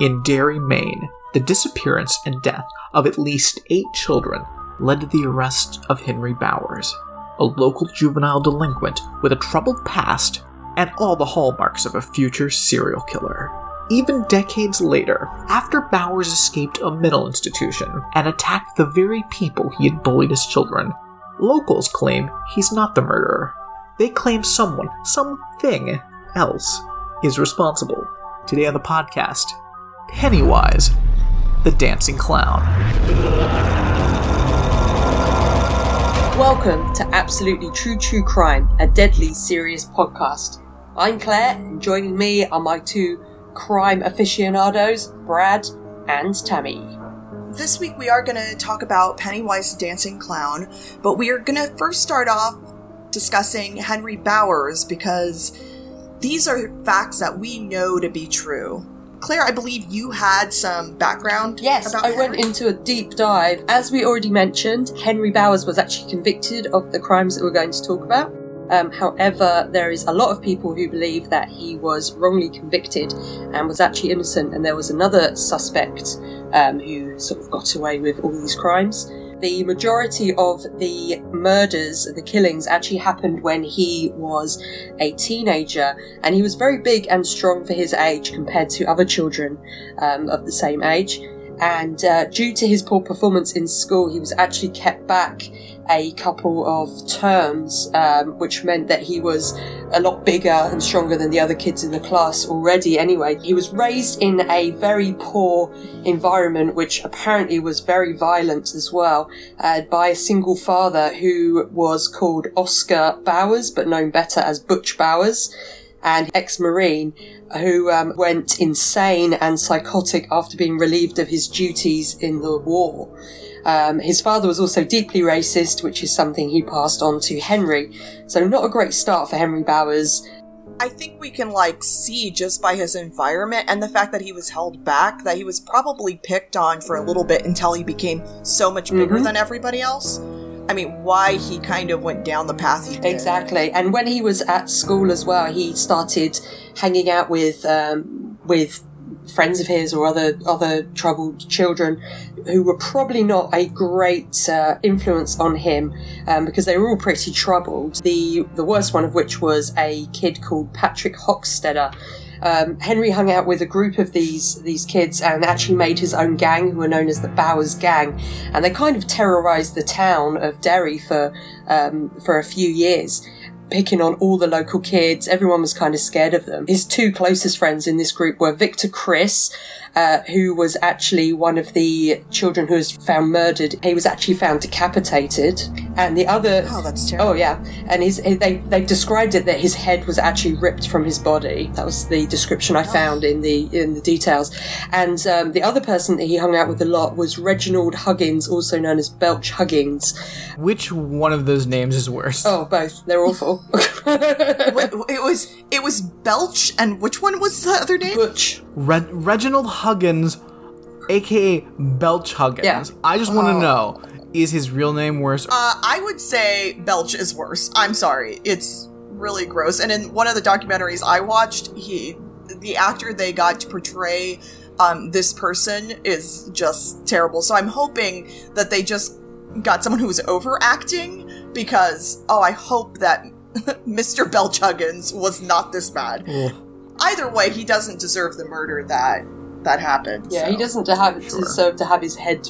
In Derry, Maine, the disappearance and death of at least eight children led to the arrest of Henry Bowers, a local juvenile delinquent with a troubled past and all the hallmarks of a future serial killer. Even decades later, after Bowers escaped a mental institution and attacked the very people he had bullied as children, locals claim he's not the murderer. They claim someone, something else, is responsible. Today on the podcast, Pennywise, the dancing clown. Welcome to Absolutely True True Crime, a deadly serious podcast. I'm Claire, and joining me are my two crime aficionados, Brad and Tammy. This week we are going to talk about Pennywise the Dancing Clown, but we are going to first start off discussing Henry Bowers because these are facts that we know to be true. Claire, I believe you had some background. Yes, I went into a deep dive. As we already mentioned, Henry Bowers was actually convicted of the crimes that we're going to talk about. Um, however, there is a lot of people who believe that he was wrongly convicted and was actually innocent, and there was another suspect um, who sort of got away with all these crimes. The majority of the murders, the killings, actually happened when he was a teenager, and he was very big and strong for his age compared to other children um, of the same age. And uh, due to his poor performance in school, he was actually kept back a couple of terms, um, which meant that he was a lot bigger and stronger than the other kids in the class already anyway. He was raised in a very poor environment, which apparently was very violent as well, uh, by a single father who was called Oscar Bowers, but known better as Butch Bowers and ex-marine who um, went insane and psychotic after being relieved of his duties in the war. Um, his father was also deeply racist, which is something he passed on to Henry. So not a great start for Henry Bowers. I think we can like see just by his environment and the fact that he was held back that he was probably picked on for a little bit until he became so much bigger Mhm. than everybody else. I mean, why he kind of went down the path he did. Exactly. And when he was at school as well, he started hanging out with um, with friends of his or other other troubled children who were probably not a great uh, influence on him um, because they were all pretty troubled. The the worst one of which was a kid called Patrick Hockstetter. Um, Henry hung out with a group of these these kids and actually made his own gang, who were known as the Bowers Gang, and they kind of terrorized the town of Derry for um, for a few years picking on all the local kids. Everyone was kind of scared of them. His two closest friends in this group were Victor Criss, uh, who was actually one of the children who was found murdered. He was actually found decapitated, and the other. Oh, that's terrible. Oh yeah, and his they they described it that his head was actually ripped from his body. That was the description I found in the in the details. And um, the other person that he hung out with a lot was Reginald Huggins, also known as Belch Huggins. Which one of those names is worse? Oh, both. They're awful. It was it was Belch, and which one was the other name? Butch. Re- Reginald Huggins, aka Belch Huggins. Yeah. I just want to Oh. know is his real name worse? Uh, I would say Belch is worse. I'm sorry, it's really gross. And in one of the documentaries I watched, he, the actor they got to portray um, this person is just terrible. So I'm hoping that they just got someone who was overacting because oh, I hope that Mr. Belch Huggins was not this bad. Ugh. Either way, he doesn't deserve the murder that that happened. Yeah, so. he doesn't have, Sure. deserve to have his head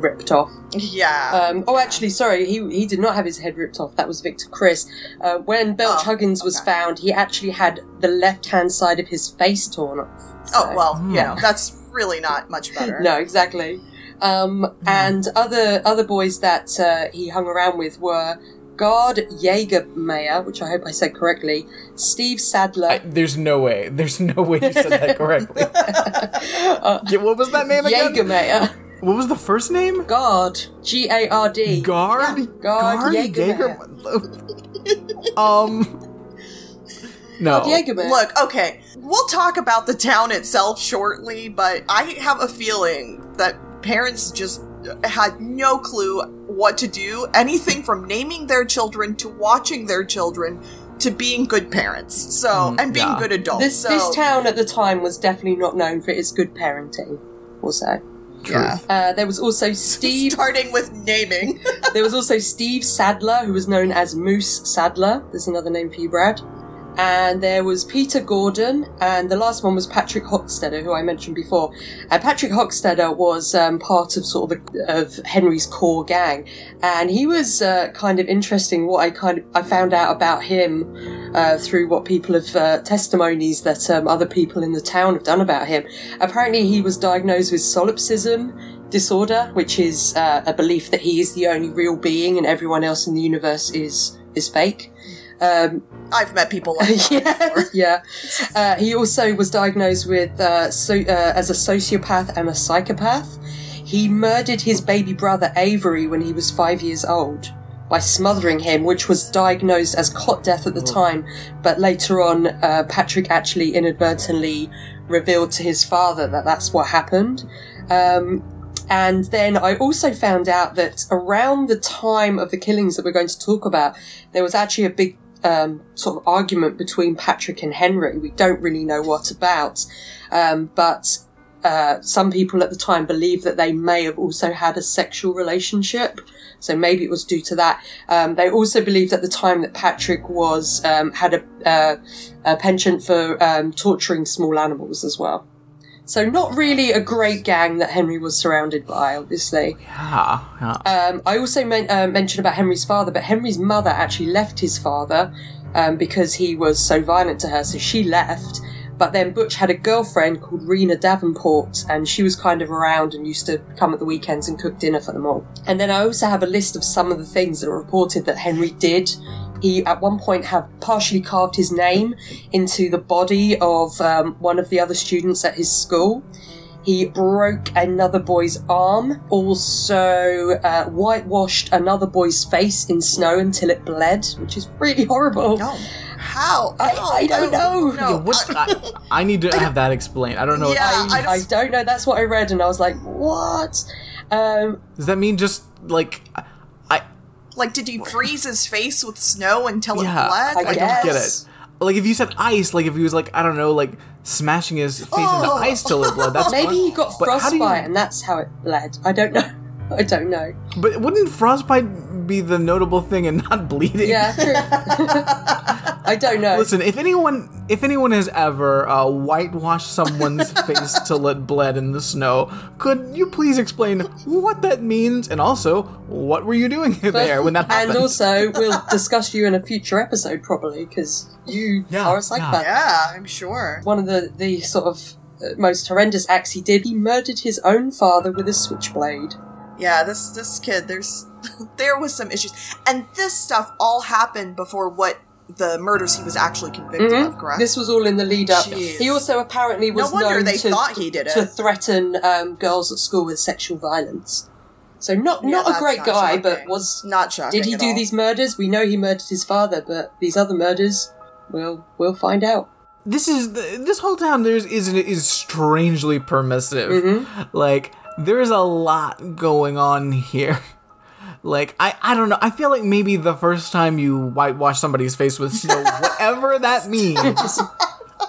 ripped off. Yeah. Um, oh, actually, sorry, he, he did not have his head ripped off. That was Victor Criss. Uh, when Belch Oh, Huggins was found, he actually had the left hand side of his face torn off. oh well, Hmm. you know that's really not much better. No, exactly. Um, and other other boys that uh, he hung around with were Gard Jagermeyer, which I hope I said correctly, Steve Sadler, I- there's no way. There's no way you said that correctly. uh, what was that name again? Jagermeyer, What was the first name? Gard, G A R D. Guard? Yeah, Guard Jagermeyer. Um. No. Jagermeyer. Look, okay, we'll talk about the town itself shortly, but I have a feeling that parents just had no clue what to do. Anything from naming their children to watching their children to being good parents. So and being yeah. good adults. This so, this town at the time was definitely not known for its good parenting. Also, Yeah. uh, there was also Steve. Starting with naming. there was also Steve Sadler, who was known as Moose Sadler. There's another name for you, Brad. And there was Peter Gordon, and the last one was Patrick Hockstetter, who I mentioned before. And Patrick Hockstetter was um, part of sort of, the, of Henry's core gang, and he was uh, kind of interesting. What I kind of I found out about him uh, through what people have uh, testimonies that um, other people in the town have done about him. Apparently, he was diagnosed with solipsism disorder, which is uh, a belief that he is the only real being and everyone else in the universe is is fake. Um, I've met people like that yeah, yeah. Uh, he also was diagnosed with uh, so, uh, as a sociopath and a psychopath. He murdered his baby brother Avery when he was five years old by smothering him, which was diagnosed as cot death at the time. But later on, uh, Patrick actually inadvertently revealed to his father that that's what happened. Um, and then I also found out that around the time of the killings that we're going to talk about, there was actually a big um, sort of argument between Patrick and Henry. We don't really know what about, um, but uh, some people at the time believe that they may have also had a sexual relationship. So maybe it was due to that. Um, they also believed at the time that Patrick was um, had a, uh, a penchant for um, torturing small animals as well. So not really a great gang that Henry was surrounded by, obviously. Yeah, yeah. Um, I also men- uh, mentioned about Henry's father, but Henry's mother actually left his father um, because he was so violent to her, so she left. But then Butch had a girlfriend called Rena Davenport, and she was kind of around and used to come at the weekends and cook dinner for them all. And then I also have a list of some of the things that are reported that Henry did. He at one point have partially carved his name into the body of um, one of the other students at his school. He broke another boy's arm, also uh, whitewashed another boy's face in snow until it bled, which is really horrible. No. How? I- No, I don't no, know. No. Yeah, what, I, I need to have that explained. I don't know. Yeah. I, I I, don't know. That's what I read, and I was like, "What?" Um, Does that mean just like I? Like, did he freeze his face with snow until Yeah, it bled? I I Like, don't get it. Like if you said ice, like if he was like I don't know, like smashing his face into Oh. ice till it bled. That's maybe fine. he got But frostbite, you- and that's how it bled. I don't know. I don't know. But wouldn't frostbite be the notable thing and not bleeding? Yeah, true. I don't know. Listen, if anyone if anyone has ever uh, whitewashed someone's face till it bled in the snow, could you please explain what that means and also what were you doing there when that happened? and also, we'll discuss you in a future episode, probably, because you Yeah, are a psychopath. Yeah, I'm sure. One of the, the sort of uh, most horrendous acts he did, he murdered his own father with a switchblade. Yeah, this this kid, there's there was some issues, and this stuff all happened before what the murders he was actually convicted Mhm. of. Correct. This was all in the lead up. Jeez. He also apparently was no known they to, thought he did it. to threaten um, girls at school with sexual violence. So not Yeah, not a great not guy, shocking. but was Not shocking. did he at do all. these murders? We know he murdered his father, but these other murders, we'll we'll find out. this is this whole town there's is is strangely permissive. Mm-hmm. Like there's a lot going on here. Like I I don't know. I feel like maybe the first time you whitewash somebody's face with snow, whatever that means.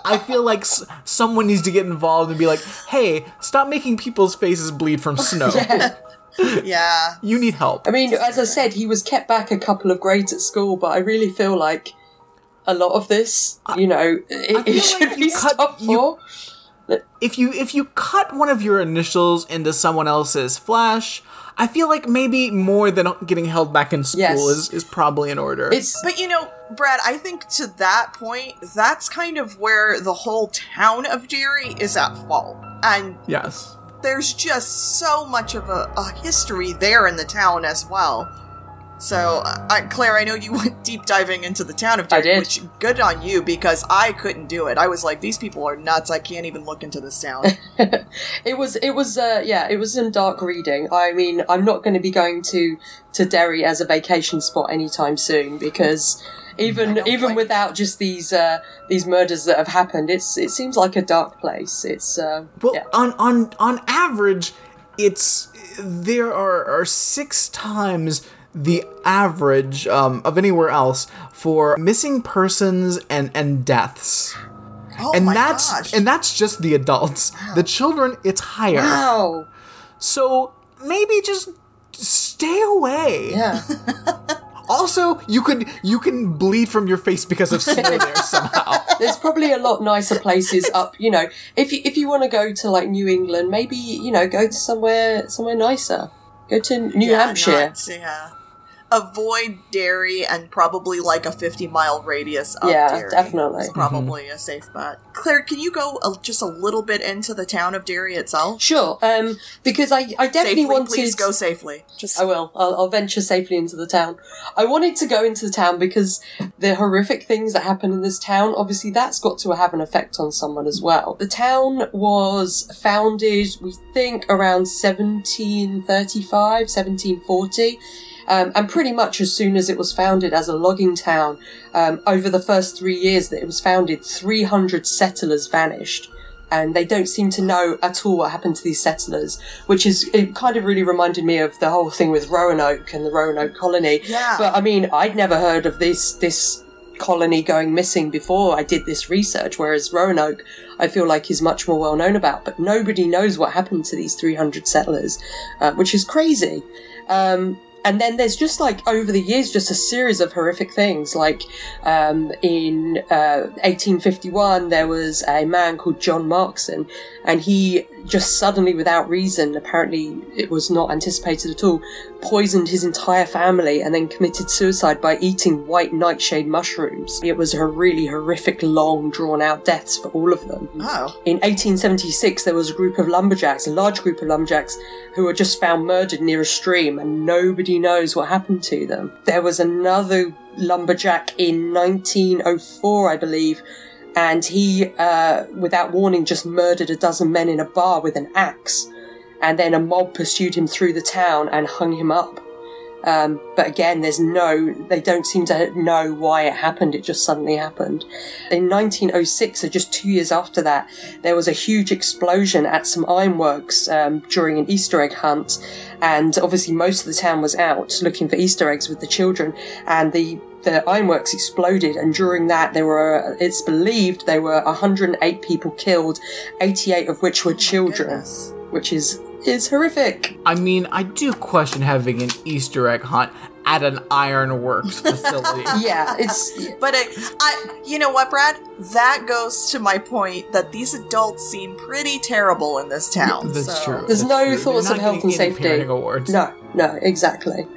I feel like s- someone needs to get involved and be like, "Hey, stop making people's faces bleed from snow. Yeah. You need help." I mean, as I said, he was kept back a couple of grades at school, but I really feel like a lot of this, you know, it, feel it should like be cut- stopped you- for. if you if you cut one of your initials into someone else's flash, I feel like maybe more than getting held back in school Yes. is, is probably in order. It's But you know, Brad, I think to that point, that's kind of where the whole town of Derry is at fault. And yes. there's just so much of a, a history there in the town as well. So, uh, Claire, I know you went deep diving into the town of Derry, I did. which good on you because I couldn't do it. I was like, these people are nuts. I can't even look into this town. it was it was uh, yeah it was some dark reading. I mean, I'm not going to be going to to Derry as a vacation spot anytime soon because even even blame without just these uh, these murders that have happened, it's it seems like a dark place. It's uh, Well, yeah. on on on average, it's there are, are six times the average um, of anywhere else for missing persons and and deaths. Oh and my that's gosh. and that's just the adults. The children, it's higher. Wow. So maybe just stay away. Yeah. Also, you could you can bleed from your face because of snow there somehow. There's probably a lot nicer places up, you know. If you if you want to go to like New England, maybe, you know, go to somewhere somewhere nicer. Go to New Yeah, Hampshire. not- yeah. Avoid Derry and probably like a 50 mile radius of Yeah, Derry. definitely. It's probably a safe bet. Claire, can you go a, just a little bit into the town of Derry itself? Sure. Um because I I definitely safely, wanted please go safely. Just I will. I'll, I'll venture safely into the town. I wanted to go into the town because the horrific things that happen in this town, obviously, that's got to have an effect on someone as well. The town was founded, we think, around 1735, 1740. Um, and pretty much as soon as it was founded as a logging town, um, over the first three years that it was founded, 300 settlers vanished and they don't seem to know at all what happened to these settlers, which is it kind of really reminded me of the whole thing with Roanoke and the Roanoke colony. Yeah. But I mean, I'd never heard of this this colony going missing before I did this research, whereas Roanoke I feel like is much more well known about, but nobody knows what happened to these 300 settlers, uh, which is crazy. Um, and then there's just like over the years, just a series of horrific things. Like um, in uh, 1851, there was a man called John Markson, and he just suddenly, without reason, apparently it was not anticipated at all, poisoned his entire family and then committed suicide by eating white nightshade mushrooms. It was a really horrific, long, drawn out deaths for all of them. oh. In 1876, there was a group of lumberjacks, a large group of lumberjacks, who were just found murdered near a stream, and nobody knows what happened to them. There was another lumberjack in 1904, I believe, and he, uh, without warning, just murdered a dozen men in a bar with an axe. And then a mob pursued him through the town and hung him up. Um, but again, there's no, they don't seem to know why it happened. It just suddenly happened. In 1906, so just two years after that, there was a huge explosion at some ironworks um, during an Easter egg hunt. And obviously, most of the town was out looking for Easter eggs with the children. And the the ironworks exploded, and during that, there were, it's believed, there were 108 people killed, 88 of which were children, Goodness. which is is horrific. I mean, I do question having an Easter egg hunt at an ironworks facility. Yeah, it's But it, I, you know what, Brad? That goes to my point that these adults seem pretty terrible in this town. That's so- true. There's that's no true. thoughts They're of health and safety. awards. No, no, exactly.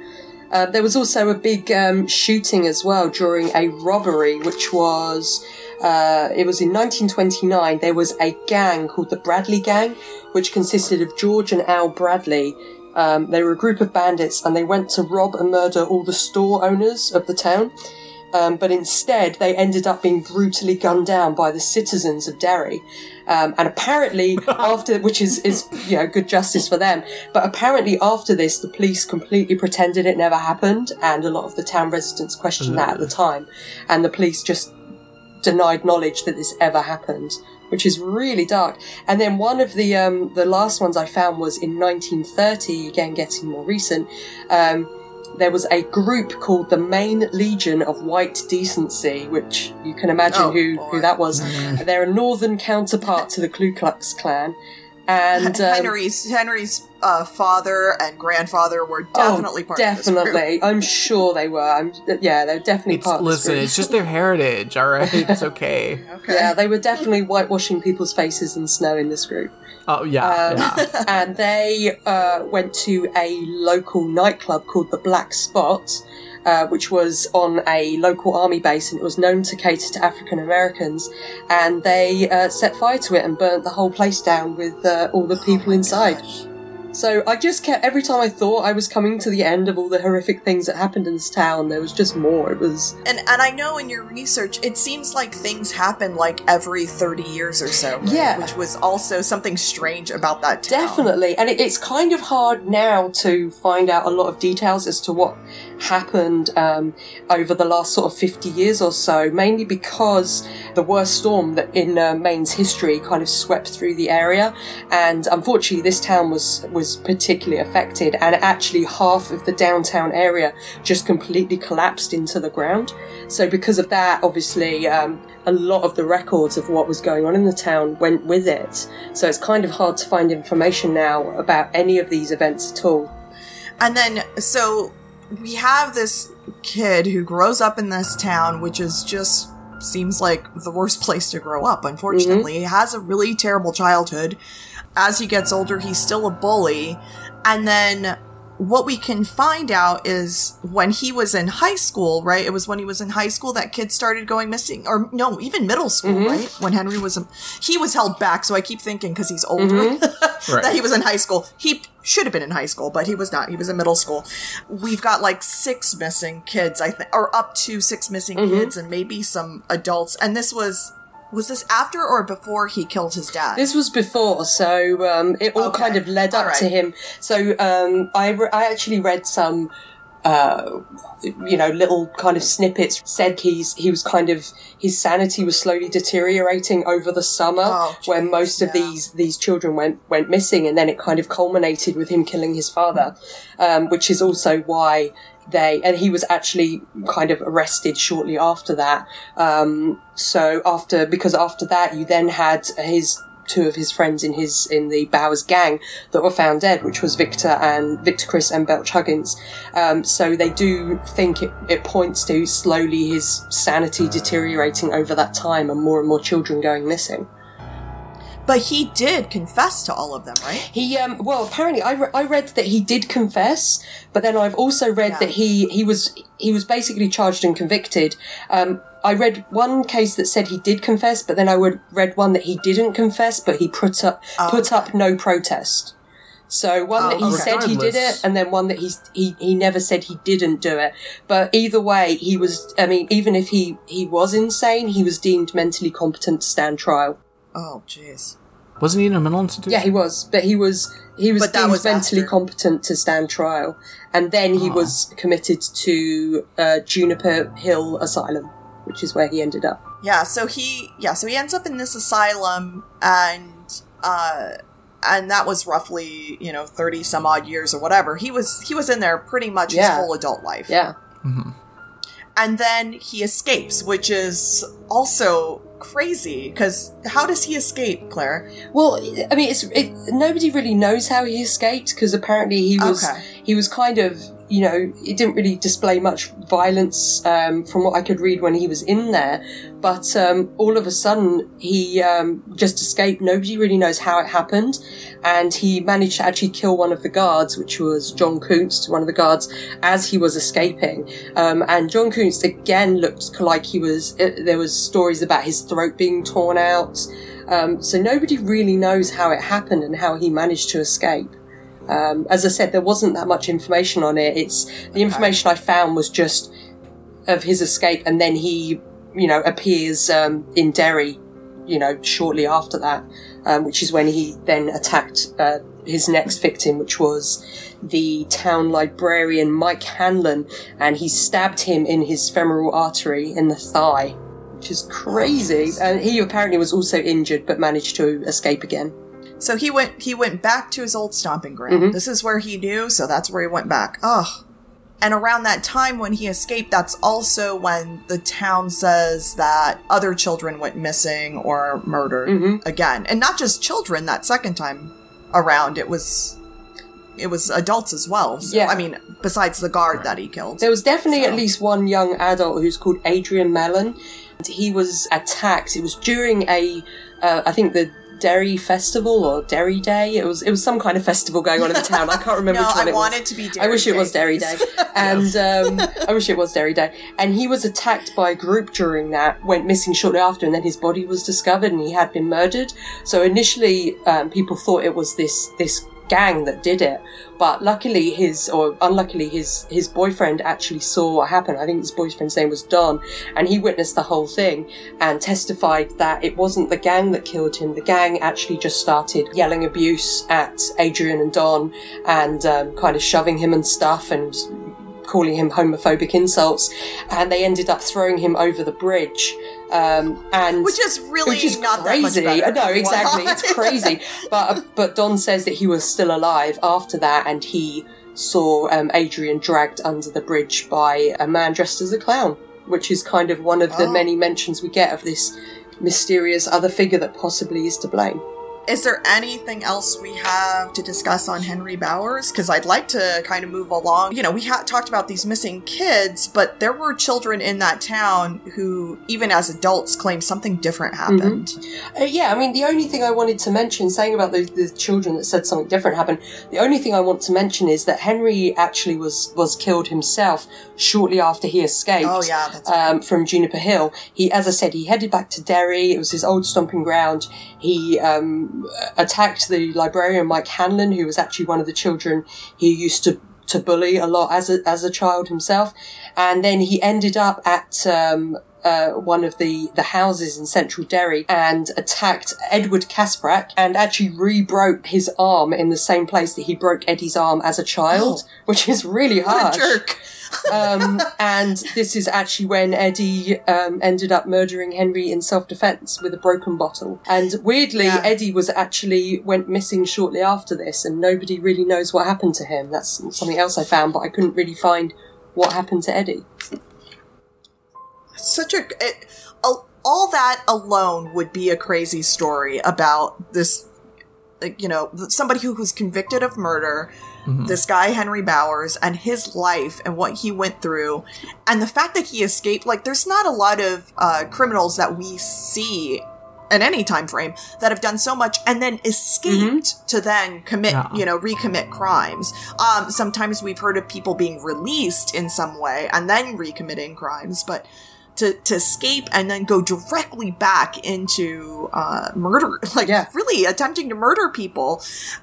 Uh, there was also a big um, shooting as well during a robbery, which was uh, it was in 1929. There was a gang called the Bradley Gang, which consisted of George and Al Bradley. Um, they were a group of bandits, and they went to rob and murder all the store owners of the town. Um, but instead, they ended up being brutally gunned down by the citizens of Derry. Um, and apparently, after which is is you know good justice for them. But apparently, after this, the police completely pretended it never happened, and a lot of the town residents questioned that at the time, and the police just denied knowledge that this ever happened, which is really dark. And then one of the um, the last ones I found was in 1930, again getting more recent. Um, there was a group called the Maine Legion of White Decency, which you can imagine Oh, who, boy. who that was. They're a northern counterpart to the Ku Klux Klan. And um, Henry's Henry's uh, father and grandfather were definitely oh, part of this definitely. I'm sure they were. I'm yeah, they're definitely It's, part of this listen, it's just their heritage, all right? It's okay. Okay. Yeah, they were definitely whitewashing people's faces in snow in this group. Oh, yeah, Um, yeah. and they uh, went to a local nightclub called the Black Spot, uh, which was on a local army base and it was known to cater to African Americans. And they uh, set fire to it and burnt the whole place down with uh, all the people inside. Gosh. So I just kept, every time I thought I was coming to the end of all the horrific things that happened in this town, there was just more. It was, And and I know in your research, it seems like things happen like every thirty years or so. right? Yeah. which was also something strange about that town. Definitely, and it, it's kind of hard now to find out a lot of details as to what happened um, over the last sort of 50 years or so, mainly because the worst storm that in uh, Maine's history kind of swept through the area, and unfortunately, this town was was was particularly affected, and actually half of the downtown area just completely collapsed into the ground. So, because of that, obviously, um, a lot of the records of what was going on in the town went with it. So, it's kind of hard to find information now about any of these events at all. And then, so we have this kid who grows up in this town, which is just seems like the worst place to grow up, unfortunately. He has a really terrible childhood. As he gets older, he's still a bully. And then what we can find out is when he was in high school, right? It was when he was in high school that kids started going missing, or no, even middle school, Mhm. right? When Henry was, he was held back. So I keep thinking because he's older Mhm. Right. that he was in high school. He should have been in high school, but he was not. He was in middle school. We've got like six missing kids, I think, or up to six missing Mhm. kids, and maybe some adults. And this was. Was this after or before he killed his dad? This was before, so um, it all Okay. kind of led up right. to him. So um, I, re- I actually read some, uh, you know, little kind of snippets. Said he's he was kind of his sanity was slowly deteriorating over the summer Oh, when most of yeah. these these children went went missing, and then it kind of culminated with him killing his father, um, which is also why they and he was actually kind of arrested shortly after that. Um, so after because after that, you then had his two of his friends in his in the Bowers gang that were found dead, which was Victor and Victor Criss and Belch Huggins. Um, so they do think it, it points to slowly his sanity deteriorating over that time and more and more children going missing. But he did confess to all of them, right? He, um, well, apparently, I, re- I read that he did confess, but then I've also read Yeah. that he he was he was basically charged and convicted. Um, I read one case that said he did confess, but then I would read one that he didn't confess, but he put up Oh, put up no protest. So one Oh, that he okay. said he did it, and then one that he's, he he never said he didn't do it. But either way, he was. I mean, even if he he was insane, he was deemed mentally competent to stand trial. Oh, jeez. Wasn't he in a mental institution? Yeah, he was, but he was he was But that deemed was mentally after. competent to stand trial, and then he Oh. was committed to uh, Juniper Hill Asylum, which is where he ended up. Yeah, so he yeah, so he ends up in this asylum and uh and that was roughly, you know, 30 some odd years or whatever. He was he was in there pretty much Yeah. his whole adult life. Yeah, Mm-hmm. And then he escapes, which is also crazy cuz how does he escape, Claire? well, I mean, it's it, nobody really knows how he escaped because apparently he was Okay. he was kind of you know he didn't really display much violence um, from what I could read when he was in there, but um, all of a sudden he um, just escaped. Nobody really knows how it happened, and he managed to actually kill one of the guards, which was John Koontz, one of the guards, as he was escaping. Um, and John Koontz again looked like he was. It, there was stories about his throat being torn out. Um, so nobody really knows how it happened and how he managed to escape. Um, as I said, there wasn't that much information on it. It's the information I found was just of his escape, and then he, you know, appears um, in Derry, you know, shortly after that, um, which is when he then attacked uh, his next victim, which was the town librarian Mike Hanlon, and he stabbed him in his femoral artery in the thigh, which is crazy. And he apparently was also injured, but managed to escape again. So he went he went back to his old stomping ground. Mhm. This is where he knew, so that's where he went back. Ugh. And around that time when he escaped, that's also when the town says that other children went missing or murdered Mhm. again. And not just children that second time around, it was it was adults as well. So, Yeah. I mean, besides the guard that he killed. There was definitely So- at least one young adult who's called Adrian Mellon. And He was attacked. It was during a, uh, I think the Derry Festival or Derry Day. It was it was some kind of festival going on in the town. I can't remember no, which one I it want was. to be I wish it was Derry Day. Day, and um, I wish it was Derry Day. And he was attacked by a group during that, went missing shortly after, and then his body was discovered, and he had been murdered. So initially, um, people thought it was this this gang that did it, but luckily his or unluckily his his boyfriend actually saw what happened. I think his boyfriend's name was Don, and he witnessed the whole thing and testified that it wasn't the gang that killed him. The gang actually just started yelling abuse at Adrian and Don and um, kind of shoving him and stuff and calling him homophobic insults, and they ended up throwing him over the bridge. Um, and which is really which is not crazy. that much better. No, exactly, it's crazy. But but Don says that he was still alive after that, and he saw um, Adrian dragged under the bridge by a man dressed as a clown, which is kind of one of the Oh. many mentions we get of this mysterious other figure that possibly is to blame. Is there anything else we have to discuss on Henry Bowers? Because I'd like to kind of move along. You know, we ha- talked about these missing kids, but there were children in that town who, even as adults, claimed something different happened. Uh, yeah, I mean, the only thing I wanted to mention, saying about the, the children that said something different happened, the only thing I want to mention is that Henry actually was was killed himself shortly after he escaped. Oh, yeah, right. um, from Juniper Hill. He, as I said, he headed back to Derry. It was his old stomping ground. He um, attacked the librarian Mike Hanlon, who was actually one of the children he used to to bully a lot as a as a child himself. And then he ended up at um, uh, one of the, the houses in central Derry and attacked Edward Kaspbrak and actually re-broke his arm in the same place that he broke Eddie's arm as a child, which is really harsh jerk. um, and this is actually when Eddie um, ended up murdering Henry in self-defense with a broken bottle. And weirdly, Yeah. Eddie was actually went missing shortly after this, and nobody really knows what happened to him. That's something else I found, but I couldn't really find what happened to Eddie. Such a. It, al- all that alone would be a crazy story about this, like, you know, somebody who was convicted of murder, this guy Henry Bowers, and his life and what he went through, and the fact that he escaped. Like, there's not a lot of uh, criminals that we see in any time frame that have done so much and then escaped to then commit Yeah. you know recommit crimes um sometimes we've heard of people being released in some way and then recommitting crimes but to, to escape and then go directly back into uh, murder, like Yeah. really attempting to murder people,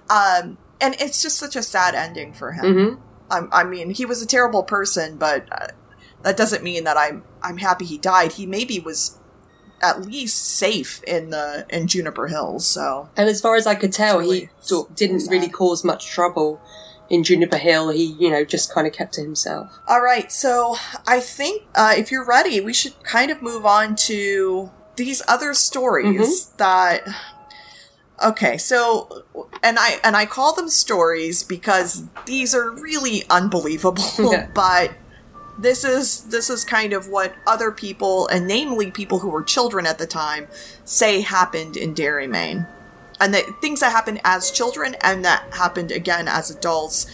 um, and it's just such a sad ending for him. Mm-hmm. Um, I mean, he was a terrible person, but uh, that doesn't mean that I'm I'm happy he died. He maybe was at least safe in the in Juniper Hills. So And as far as I could tell, Really he didn't sad. really cause much trouble in Juniper Hill. He, you know, just kind of kept to himself. All right, so I think uh, if you're ready, we should kind of move on to these other stories that. Okay, so and I and I call them stories because these are really unbelievable, Yeah. but this is this is kind of what other people and namely people who were children at the time say happened in Derry, Maine. And that things that happened as children and that happened again as adults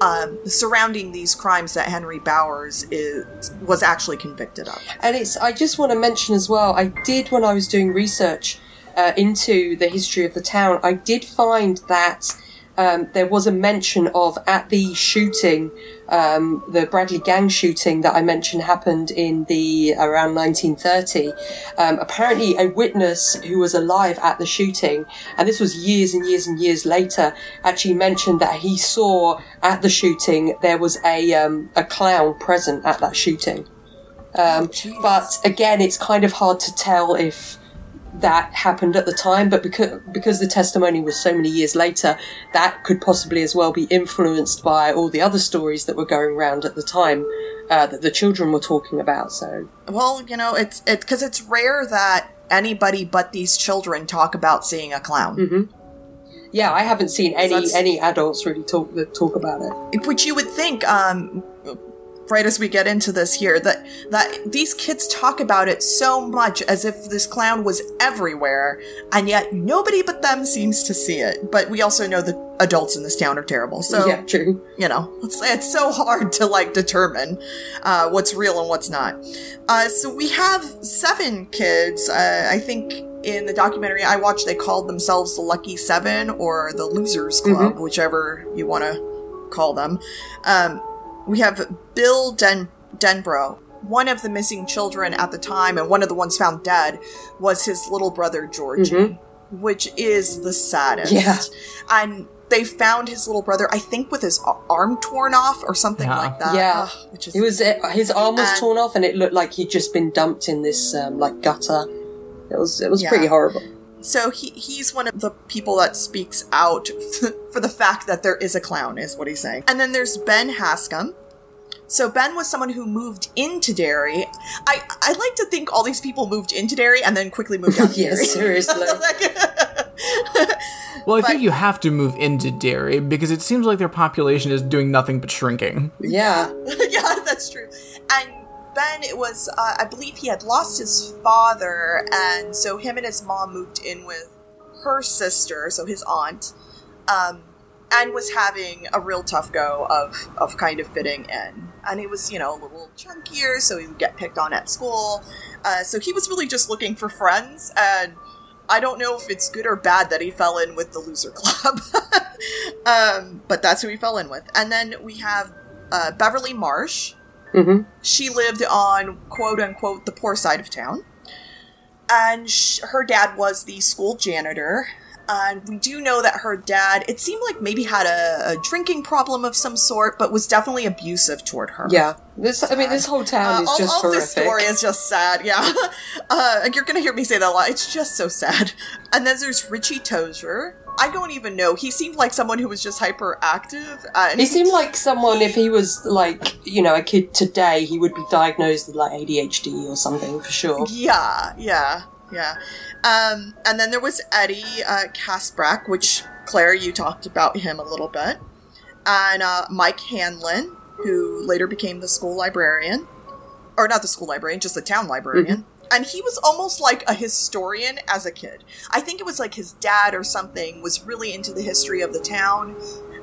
um, surrounding these crimes that Henry Bowers is was actually convicted of. And it's, I just want to mention as well, I did when I was doing research uh, into the history of the town, I did find that um, there was a mention of at the shooting, um, the Bradley gang shooting that I mentioned happened in the around 1930. Um, apparently, a witness who was alive at the shooting, and this was years and years and years later, actually mentioned that he saw at the shooting there was a um, a clown present at that shooting. Um, jeez. but again, it's kind of hard to tell if that happened at the time, but because because the testimony was so many years later, that could possibly as well be influenced by all the other stories that were going around at the time uh, that the children were talking about. So Well, you know, it's it because it's rare that anybody but these children talk about seeing a clown. yeah, I haven't seen any That's- any adults really talk talk about it. Which you would think, um, right as we get into this here, that that these kids talk about it so much as if this clown was everywhere, and yet nobody but them seems to see it. But we also know that adults in this town are terrible, so yeah, true. you know, it's, it's so hard to like determine uh, what's real and what's not. Uh, so we have seven kids. Uh, I think in the documentary I watched, they called themselves the Lucky Seven or the Losers Club, whichever you want to call them. Um, we have Bill Den- Denbrough. One of the missing children at the time, and one of the ones found dead, was his little brother Georgie, which is the saddest. Yeah. And they found his little brother, I think, with his arm torn off or something Yeah. like that. Yeah. Ugh, which is It was uh, his arm was And- torn off, and it looked like he'd just been dumped in this um, like gutter. It was it was Yeah. pretty horrible. So he he's one of the people that speaks out for the fact that there is a clown, is what he's saying. And then there's Ben Hanscom, So Ben was someone who moved into Derry. I I like to think all these people moved into Derry and then quickly moved out of yeah, Derry. seriously. Well, I But- think you have to move into Derry because it seems like their population is doing nothing but shrinking. yeah. yeah, that's true. And Ben, it was, uh, I believe he had lost his father, and so him and his mom moved in with her sister, so his aunt, um, and was having a real tough go of, of kind of fitting in. And he was, you know, a little chunkier, so he would get picked on at school. Uh, so he was really just looking for friends, and I don't know if it's good or bad that he fell in with the loser club. um, but that's who he fell in with. And then we have uh, Beverly Marsh. Hmm She lived on quote unquote the poor side of town. And sh- her dad was the school janitor. And we do know that her dad, it seemed like maybe had a, a drinking problem of some sort, but was definitely abusive toward her. Yeah. This, I mean, this whole town Uh, is all, just all horrific. this story is just sad, yeah. Uh, and you're gonna hear me say that a lot. It's just so sad. And then there's Richie Tozier. I don't even know. He seemed like someone who was just hyperactive. Uh, and He seemed like someone, if he was like, you know, a kid today, he would be diagnosed with like ADHD or something for sure. Yeah, yeah, yeah. Um, and then there was Eddie uh, which Claire, you talked about him a little bit, and uh, Mike Hanlon, who later became the school librarian, or not the school librarian, just the town librarian. And he was almost like a historian as a kid. I think it was like his dad or something was really into the history of the town,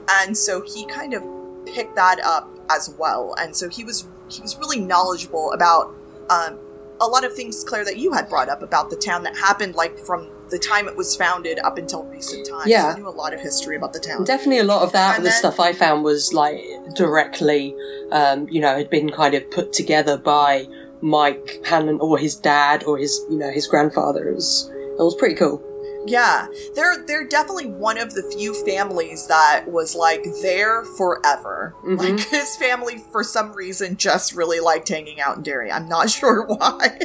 and so he kind of picked that up as well. And so he was he was really knowledgeable about um, a lot of things, Claire, that you had brought up about the town that happened like from the time it was founded up until recent times. Yeah. I knew a lot of history about the town. Definitely a lot of that, And the then- stuff I found was like directly, um, you know, had been kind of put together by Mike Hanlon or his dad or his, you know, his grandfather. It was, it was pretty cool. Yeah, they're they're definitely one of the few families that was like there forever. Mhm. Like his family, for some reason, just really liked hanging out in Derry. I'm not sure why.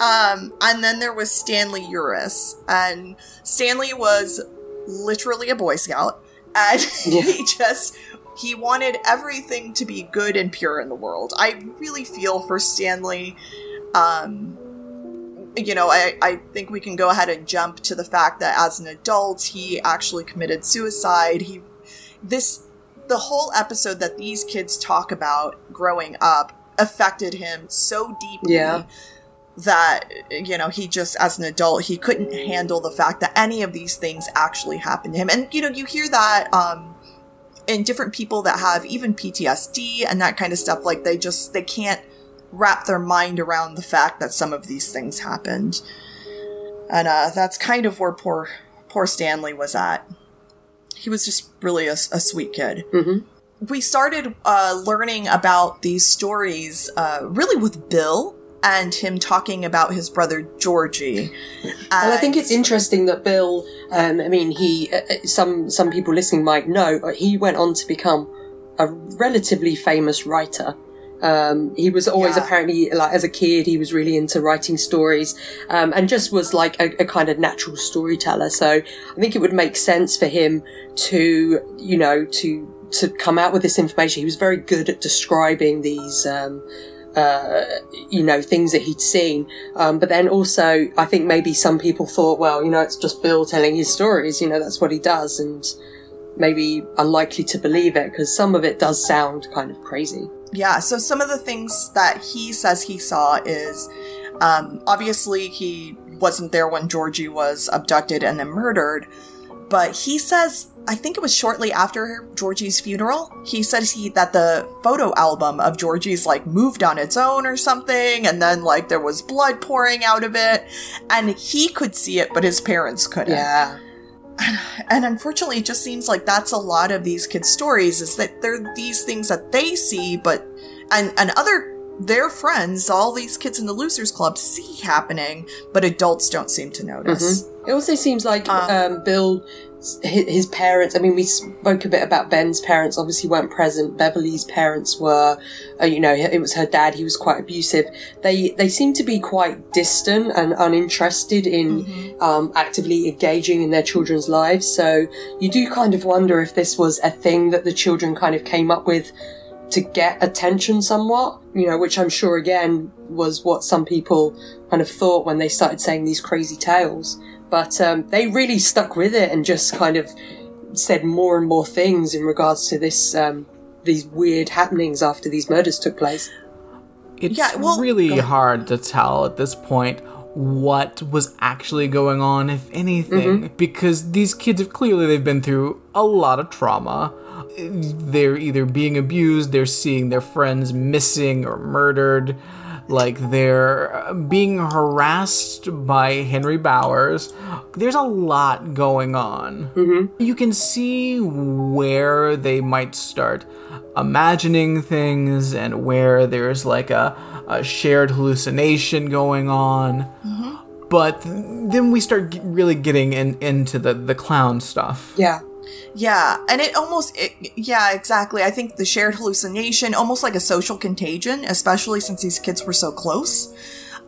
Um, and then there was Stanley Uris, and Stanley was literally a Boy Scout, and Yeah. he just he wanted everything to be good and pure in the world. I really feel for Stanley. Um, you know, I, I think we can go ahead and jump to the fact that as an adult, he actually committed suicide. He, this, the whole episode that these kids talk about growing up affected him so deeply Yeah. that, you know, he just, as an adult, he couldn't handle the fact that any of these things actually happened to him. And, you know, you hear that, um, in different people that have even PTSD and that kind of stuff, like they just, they can't wrap their mind around the fact that some of these things happened. And uh, that's kind of where poor poor Stanley was at. He was just really a, a sweet kid. hmm We started uh, learning about these stories uh, really with Bill and him talking about his brother Georgie. And I think it's interesting that Bill. Um, I mean, he. Uh, uh, some some people listening might know but he went on to become a relatively famous writer. Um, he was always Yeah. apparently like as a kid he was really into writing stories um, and just was like a, a kind of natural storyteller. So I think it would make sense for him to you know to to come out with this information. He was very good at describing these. Um, uh, you know things that he'd seen um, but then also, I think maybe some people thought, well, you know, it's just Bill telling his stories. You know, that's what he does, and maybe unlikely to believe it because some of it does sound kind of crazy. Yeah, so some of the things that he says he saw is um, obviously he wasn't there when Georgie was abducted and then murdered, but he says I think it was shortly after Georgie's funeral. He says he that the photo album of Georgie's like moved on its own or something, and then like there was blood pouring out of it, and he could see it, but his parents couldn't. Yeah, and unfortunately it just seems like that's a lot of these kids stories is that they're these things that they see but and and other their friends all these kids in the losers club see happening but adults don't seem to notice mm-hmm. It also seems like Um, um, Bill, his, parents. I mean, we spoke a bit about Ben's parents. Obviously, weren't present. Beverly's parents were. Uh, you know, it was her dad. He was quite abusive. They they seem to be quite distant and uninterested in Mhm. um, actively engaging in their children's lives. So you do kind of wonder if this was a thing that the children kind of came up with to get attention somewhat, you know, which I'm sure again was what some people kind of thought when they started saying these crazy tales. But um, they really stuck with it and just kind of said more and more things in regards to this um, these weird happenings after these murders took place. It's Yeah, well- really hard to tell at this point what was actually going on, if anything, Mm-hmm. because these kids have clearly they've been through a lot of trauma. They're either being abused, they're seeing their friends missing or murdered, like they're uh, being harassed by Henry Bowers. There's a lot going on. You can see where they might start imagining things and where there's like a, a shared hallucination going on. But then we start really getting in, into the, the clown stuff. Yeah. Yeah, and it almost, it, yeah, exactly. I think the shared hallucination, almost like a social contagion, especially since these kids were so close.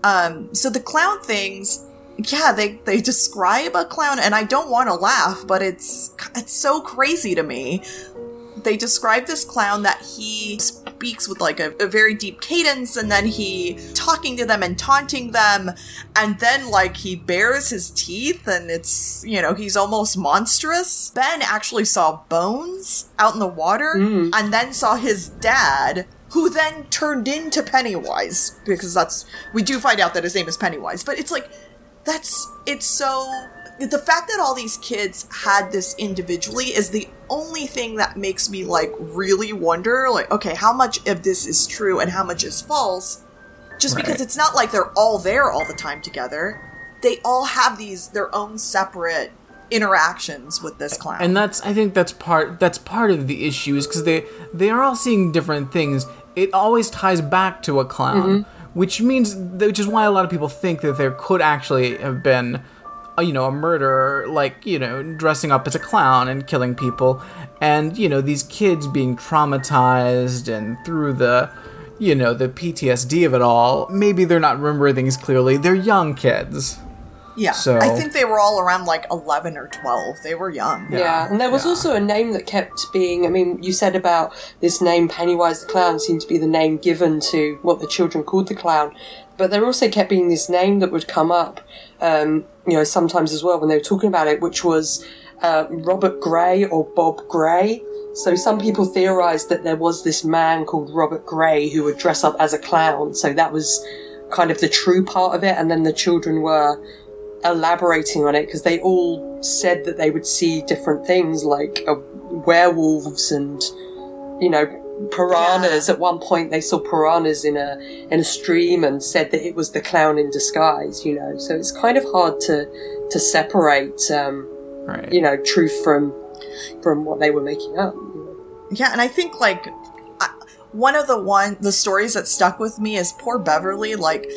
Um, so the clown things, yeah, they they describe a clown, and I don't want to laugh, but it's it's so crazy to me. They describe this clown that he speaks with like a, a very deep cadence, and then he talking to them and taunting them, and then like he bares his teeth, and it's you know he's almost monstrous. Ben actually saw bones out in the water, hmm. and then saw his dad. Who then turned into Pennywise because that's we do find out that his name is Pennywise, but it's like that's it's so the fact that all these kids had this individually is the only thing that makes me like really wonder like okay how much of this is true and how much is false? Just because it's not like they're all there all the time together. They all have these their own separate interactions with this clown. And that's i think that's part that's part of the issue is because they they are all seeing different things. It always ties back to a clown mm-hmm. which means which is why a lot of people think that there could actually have been a, you know a murderer like you know dressing up as a clown and killing people. And you know these kids being traumatized and through the you know the ptsd of it all maybe they're not remembering things clearly. They're young kids. Yeah so- i think they were all around like 11 or 12 they were young. Yeah, and there was yeah. also a name that kept being. I mean, you said about this name Pennywise the Clown seemed to be the name given to what the children called the clown, but there also kept being this name that would come up, um, you know, sometimes as well when they were talking about it, which was uh, Robert Gray or Bob Gray. So some people theorized that there was this man called Robert Gray who would dress up as a clown. So that was kind of the true part of it, and then the children were elaborating on it because they all said that they would see different things like uh, werewolves and you know piranhas at one point they saw piranhas in a in a stream and said that it was the clown in disguise you know so it's kind of hard to to separate um right you know truth from from what they were making up you know. Yeah, and I think like I, one of the one the stories that stuck with me is poor Beverly. Like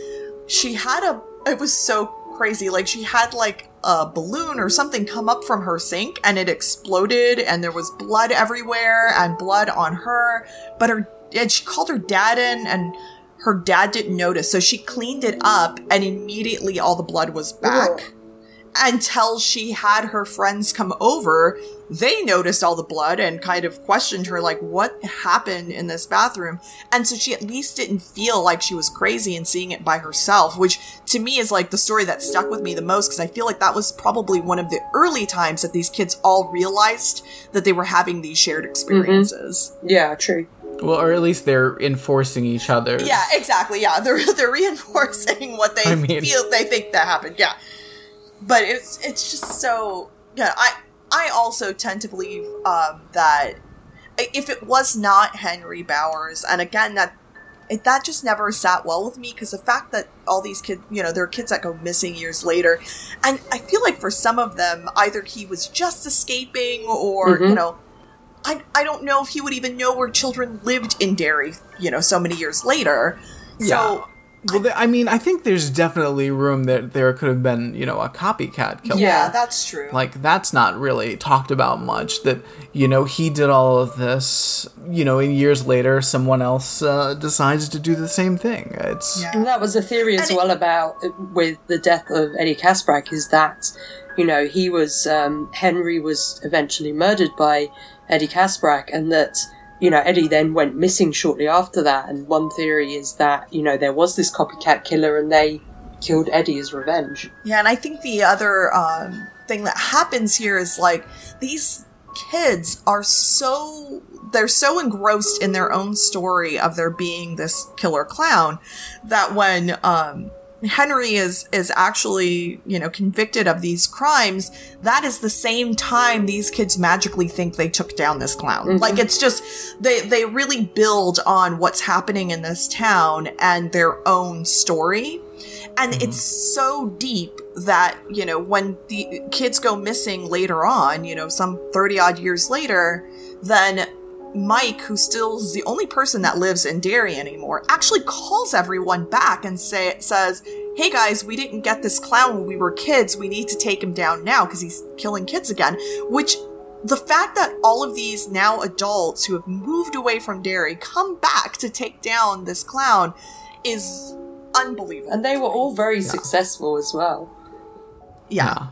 she had a it was so crazy. Like she had like a balloon or something come up from her sink and it exploded and there was blood everywhere and blood on her. But her and she called her dad in and her dad didn't notice. So she cleaned it up and immediately all the blood was back until she had her friends come over. They noticed all the blood and kind of questioned her, like, what happened in this bathroom? And so she at least didn't feel like she was crazy and seeing it by herself, which to me is like the story that stuck with me the most because I feel like that was probably one of the early times that these kids all realized that they were having these shared mm-hmm. experiences. yeah true well or at least they're enforcing each other Yeah, exactly. Yeah, they're they're reinforcing what they I mean- feel they think that happened. Yeah, but it's it's just so yeah. I I also tend to believe um, that if it was not Henry Bowers, and again that it, that just never sat well with me because the fact that all these kids, you know, there are kids that go missing years later, and I feel like for some of them, either he was just escaping or you Mhm. know. I, I don't know if he would even know where children lived in Derry, you know, so many years later. So, Well, I mean, I think there's definitely room that there could have been, you know, a copycat killer. yeah, Yeah. that's true. Like that's not really talked about much. That you know he did all of this. You know, and years later, someone else uh, decides to do the same thing. It's yeah. And that was a theory as And it- well about with the death of Eddie Kaspbrak is that, you know, he was um, Henry was eventually murdered by Eddie Kaspbrak, and that you know, Eddie then went missing shortly after that. And one theory is that, you know, there was this copycat killer and they killed Eddie as revenge. Yeah, and I think the other um, thing that happens here is like these kids are so they're so engrossed in their own story of there being this killer clown that when um, Henry is is actually, you know, convicted of these crimes, that is the same time these kids magically think they took down this clown. Mhm. Like it's just they they really build on what's happening in this town and their own story. And Mhm. it's so deep that, you know, when the kids go missing later on, you know, some 30 odd years later, then Mike, who still is the only person that lives in Derry anymore, actually calls everyone back and say says, "Hey guys, we didn't get this clown when we were kids. We need to take him down now because he's killing kids again." Which the fact that all of these now adults who have moved away from Derry come back to take down this clown is unbelievable. And they were all very Yeah. successful as well. yeah.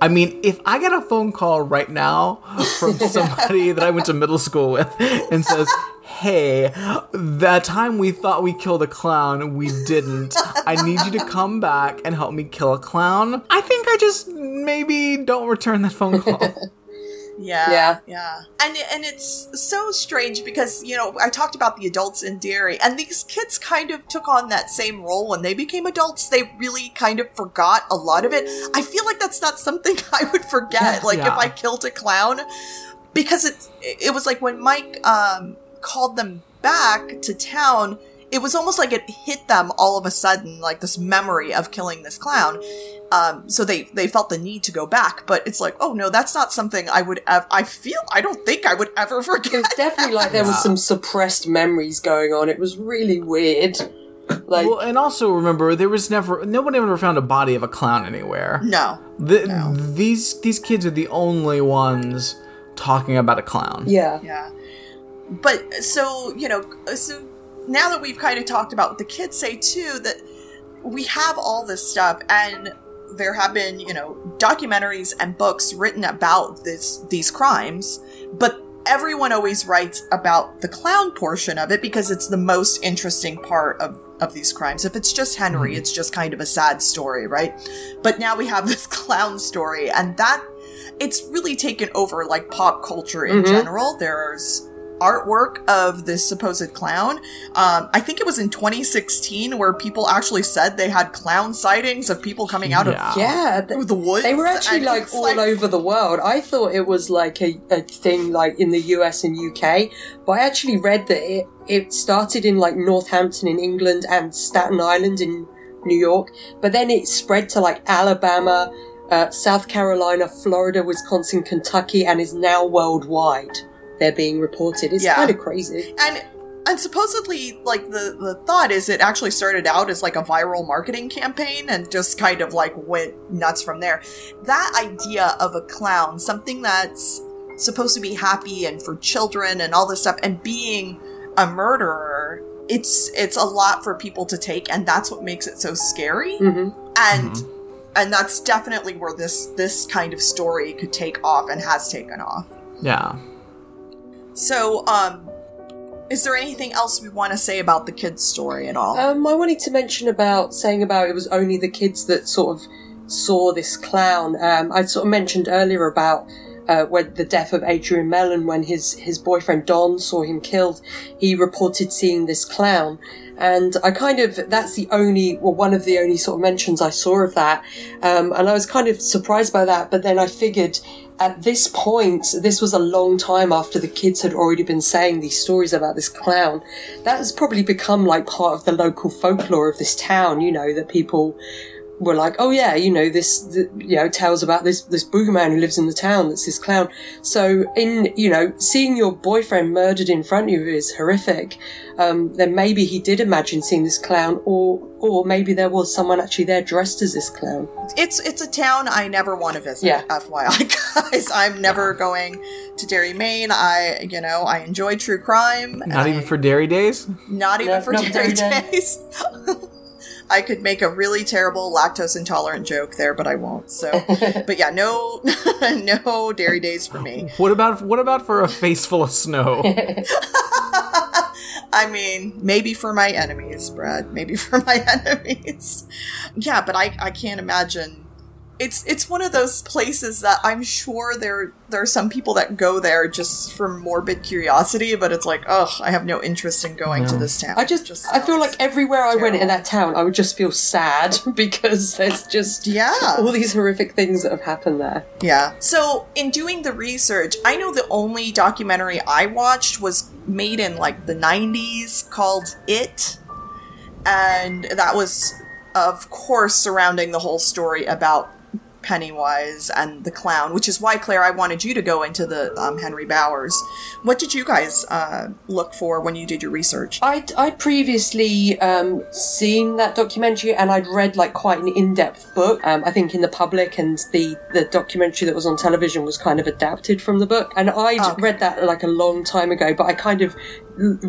I mean, if I get a phone call right now from somebody that I went to middle school with and says, Hey, that time we thought we killed a clown, we didn't. I need you to come back and help me kill a clown. I think I just maybe don't return that phone call. Yeah, Yeah. yeah, and and it's so strange because you know I talked about the adults in Derry, and these kids kind of took on that same role when they became adults. They really kind of forgot a lot of it. I feel like that's not something I would forget. Like Yeah. if I killed a clown, because it's it was like when Mike um, called them back to town. It was almost like it hit them all of a sudden, like this memory of killing this clown. Um, so they they felt the need to go back, but it's like, oh no, that's not something I would. Ev- I feel I don't think I would ever It was forget. definitely like there was some suppressed memories going on. It was really weird. Like, well, and also remember, there was never, no one ever found a body of a clown anywhere. No, The, No. These these kids are the only ones talking about a clown. yeah. yeah, but so you know, so now that we've kind of talked about what the kids say too, that we have all this stuff and there have been you know documentaries and books written about this these crimes but everyone always writes about the clown portion of it because it's the most interesting part of of these crimes if it's just henry Mhm. it's just kind of a sad story right but now we have this clown story and that it's really taken over like pop culture in Mhm. general there's artwork of this supposed clown um, i think it was in 2016 where people actually said they had clown sightings of people coming out Yeah. Yeah. of th- the woods They were actually like it's all over the world. I thought it was like a, a thing like in the US and UK, but I actually read that it, it started in like Northampton in England and Staten Island in New York, but then it spread to like Alabama, uh, South Carolina, Florida, Wisconsin, Kentucky, and is now worldwide. They're being reported. It's Yeah. kind of crazy. and and supposedly like the the thought is it actually started out as like a viral marketing campaign and just kind of like went nuts from there that idea of a clown something that's supposed to be happy and for children and all this stuff and being a murderer it's it's a lot for people to take and that's what makes it so scary hmm and Mhm. and that's definitely where this this kind of story could take off and has taken off Yeah. So um is there anything else we want to say about the kid's story at all Um, I wanted to mention about saying about it was only the kids that sort of saw this clown. Um, I sort of mentioned earlier about uh, when the death of Adrian Mellon, when his his boyfriend Don saw him killed, he reported seeing this clown, and I kind of that's the only well one of the only sort of mentions I saw of that, um, and I was kind of surprised by that. But then I figured at this point, this was a long time after the kids had already been saying these stories about this clown. That has probably become like part of the local folklore of this town, you know, that people were like, oh yeah, you know, this, the, you know, tales about this, this boogeyman who lives in the town that's this clown. So in, you know, seeing your boyfriend murdered in front of you is horrific. Um, then maybe he did imagine seeing this clown or, or maybe there was someone actually there dressed as this clown. it's it's a town i never want to visit Yeah. fyi guys i'm never going to derry maine i you know i enjoy true crime and Not I- even for dairy days? not even No, for not Dairy Dairy Day. Days. I could make a really terrible lactose intolerant joke there, but I won't. So, but yeah, no, no dairy days for me. What about what about for a face full of snow? I mean, maybe for my enemies, Brad. Maybe for my enemies. Yeah, but I, I can't imagine. It's it's one of those places that I'm sure there there are some people that go there just for morbid curiosity, but it's like, oh, I have no interest in going to this town. I just, I feel like everywhere I went in that town, I would just feel sad because there's just Yeah. all these horrific things that have happened there. Yeah. So, in doing the research, I know the only documentary I watched was made in like the 90s called It. And that was, of course, surrounding the whole story about Pennywise and the clown, which is why, Claire, I wanted you to go into the um, Henry Bowers. What did you guys uh, look for when you did your research? I'd, I'd previously um, seen that documentary and I'd read like quite an in-depth book. Um, I think in the public and the the documentary that was on television was kind of adapted from the book. And I'd Okay. read that like a long time ago, but I kind of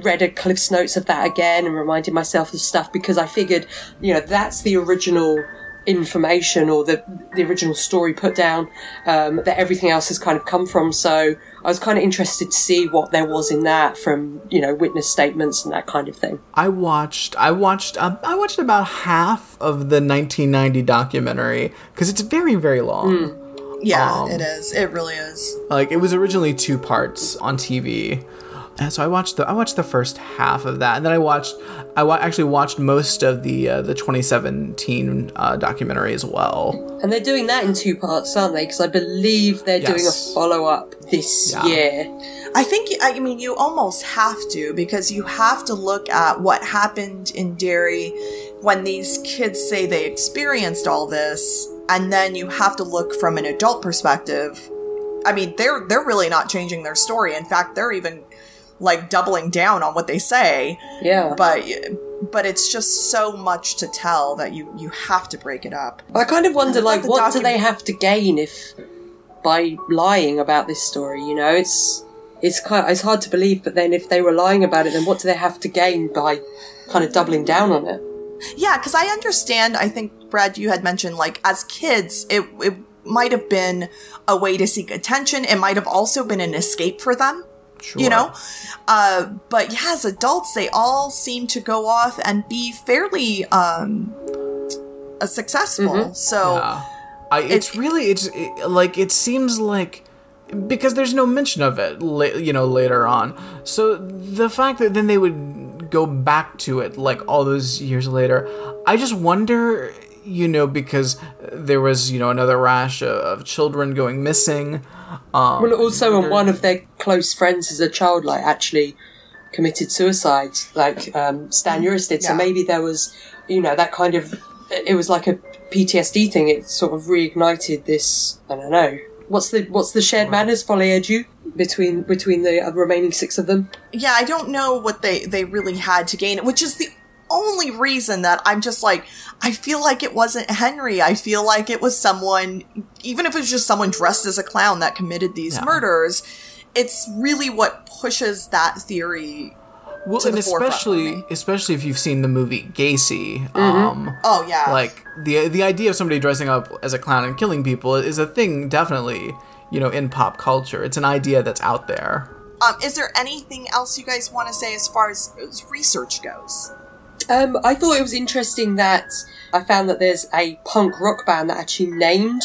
read a Cliff's Notes of that again and reminded myself of stuff because I figured, you know, that's the original information or the the original story put down um, that everything else has kind of come from. So I was kind of interested to see what there was in that from you know witness statements and that kind of thing. I watched I watched um, I watched about half of the 1990 documentary because it's very very long. Yeah, Um, it is. It really is. Like it was originally two parts on TV. And so I watched the I watched the first half of that, and then I watched I wa- actually watched most of the uh, the 2017 uh, documentary as well. And they're doing that in two parts, aren't they? Because I believe they're doing a follow up this Yeah. year. I think, I mean, you almost have to because you have to look at what happened in Derry when these kids say they experienced all this, and then you have to look from an adult perspective. I mean, they're they're really not changing their story. In fact, they're even like doubling down on what they say. Yeah. But but it's just so much to tell that you you have to break it up. I kind of wonder, like, what do they have to gain if by lying about this story? You know, it's it's kind it's hard to believe. But then, if they were lying about it, then what do they have to gain by kind of doubling down on it? Yeah, because I understand. I think Brad, you had mentioned like as kids, it it might have been a way to seek attention. It might have also been an escape for them. Sure. You know, uh, but yeah, as adults, they all seem to go off and be fairly um, uh, successful. So Yeah. I, it's really it's it, like it seems like because there's no mention of it, you know, later on. So the fact that then they would go back to it like all those years later, I just wonder, you know, because there was you know another rash of, of children going missing. Um, Well, also, and one of their close friends as a child, like actually committed suicide, like um, Stan Uris did. So maybe there was, you know, that kind of. It was like a PTSD thing. It sort of reignited this. I don't know. What's the what's the shared manners folie à deux between between the uh, remaining six of them? yeah, I don't know what they they really had to gain, which is the only reason that I'm just like I feel like it wasn't Henry. I feel like it was someone, even if it was just someone dressed as a clown that committed these Yeah. murders. It's really what pushes that theory. well, to and the especially especially if you've seen the movie Gacy. Um, Oh yeah, like the the idea of somebody dressing up as a clown and killing people is a thing definitely you know in pop culture it's an idea that's out there Um, is there anything else you guys want to say as far as, as research goes? Um, I thought it was interesting that I found that there's a punk rock band that actually named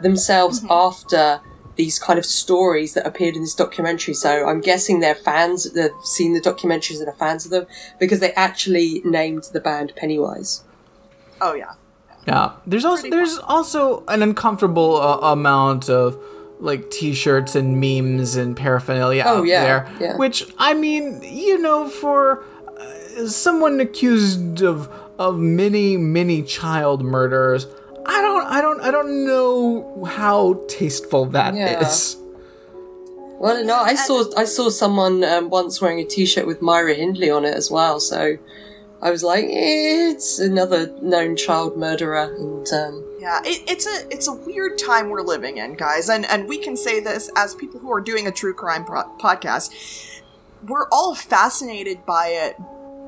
themselves after these kind of stories that appeared in this documentary. So I'm guessing they're fans, they've seen the documentaries and are fans of them because they actually named the band Pennywise. Oh yeah, yeah there's also Pretty there's also an uncomfortable uh, amount of like t-shirts and memes and paraphernalia Oh, out yeah, there yeah. which i mean you know for someone accused of of many many child murders i don't i don't i don't know how tasteful that is. Yeah. Well, no, I saw I saw someone um, once wearing a T-shirt with Myra Hindley on it as well. So I was like, eh, it's another known child murderer, and um, yeah. It, it's a it's a weird time we're living in, guys, and and we can say this as people who are doing a true crime pro- podcast. We're all fascinated by it.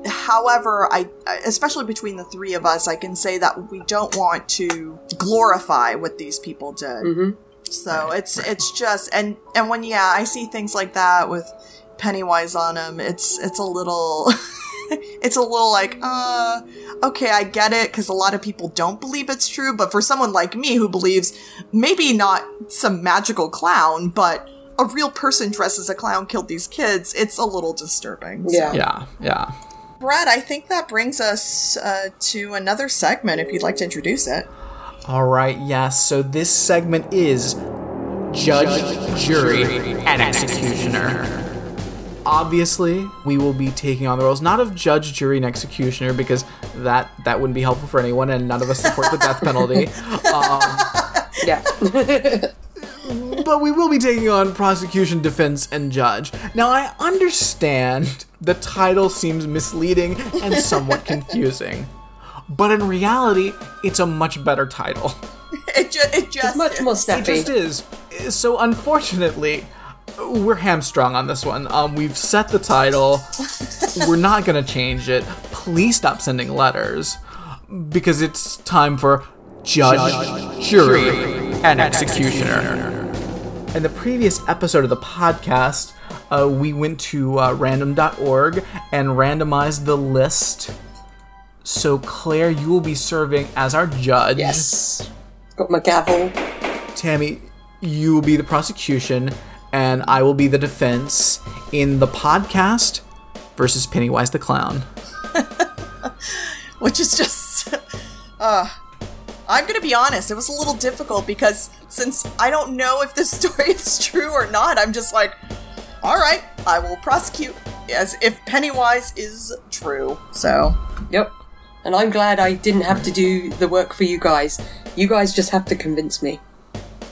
However, I, especially between the three of us, I can say that we don't want to glorify what these people did. hmm So it's it's just and and when yeah, I see things like that with Pennywise on him, it's it's a little it's a little like uh okay, I get it cuz a lot of people don't believe it's true, but for someone like me who believes maybe not some magical clown, but a real person dressed as a clown killed these kids, it's a little disturbing. So- Yeah. Yeah, yeah. Brad, I think that brings us uh, to another segment if you'd like to introduce it. All right, yes. So this segment is Judge, Jury, and Executioner. Obviously, we will be taking on the roles not of judge, jury, and executioner because that that wouldn't be helpful for anyone, and none of us support the death penalty. Um, Yeah. but we will be taking on prosecution, defense, and judge. Now, I understand the title seems misleading and somewhat confusing, but in reality, it's a much better title. It, ju- it just Much more It just is. So, unfortunately, we're hamstrung on this one. Um, we've set the title. we're not gonna change it. Please stop sending letters because it's time for judge, jury, and executioner. In the previous episode of the podcast, uh, we went to uh, random.org and randomized the list. So, Claire, you will be serving as our judge. yes. Got my gavel. Tammy, you will be the prosecution, and I will be the defense in the podcast versus Pennywise the Clown. which is just uh I'm gonna be honest, it was a little difficult because since I don't know if this story is true or not, I'm just like, alright, I will prosecute as if Pennywise is true. So Yep. And I'm glad I didn't have to do the work for you guys. You guys just have to convince me.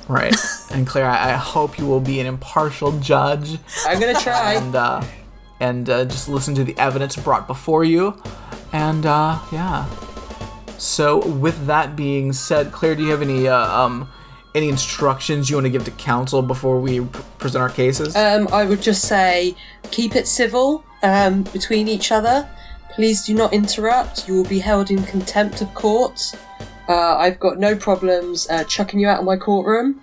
Right. and Claire, I, I hope you will be an impartial judge I'm gonna try. and uh, and uh, just listen to the evidence brought before you. And uh, yeah. So with that being said, Claire, do you have any uh, um any instructions you want to give to counsel before we pr- present our cases? Um, I would just say keep it civil um, between each other. Please do not interrupt. You will be held in contempt of court. Uh, I've got no problems uh, chucking you out of my courtroom.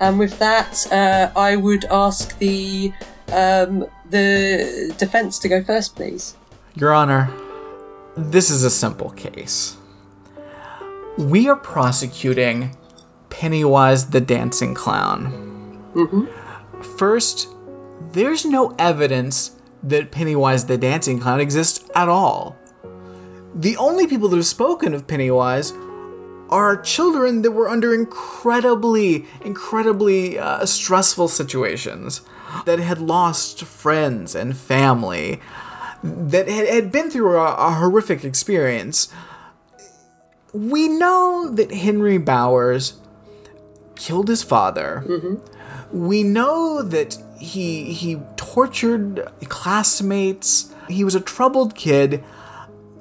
And with that, uh, I would ask the um, the defense to go first, please. Your Honor, this is a simple case. We are prosecuting Pennywise the Dancing Clown. First, there's no evidence that Pennywise the Dancing Clown exists at all. The only people that have spoken of Pennywise are children that were under incredibly, incredibly uh, stressful situations, that had lost friends and family, that had, had been through a, a horrific experience. We know that Henry Bowers killed his father. Mm-hmm. We know that he he tortured classmates. He was a troubled kid.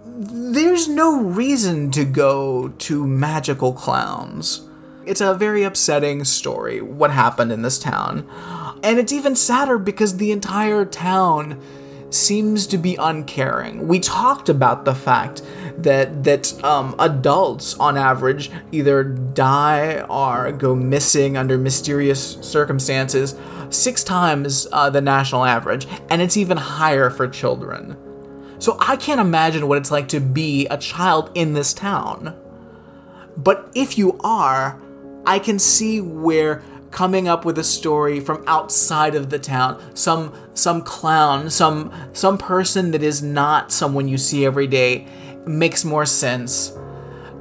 There's no reason to go to magical clowns. It's a very upsetting story what happened in this town. And it's even sadder because the entire town seems to be uncaring. We talked about the fact that that um, adults, on average, either die or go missing under mysterious circumstances six times uh, the national average, and it's even higher for children. So I can't imagine what it's like to be a child in this town. But if you are, I can see where coming up with a story from outside of the town, some some clown, some some person that is not someone you see every day makes more sense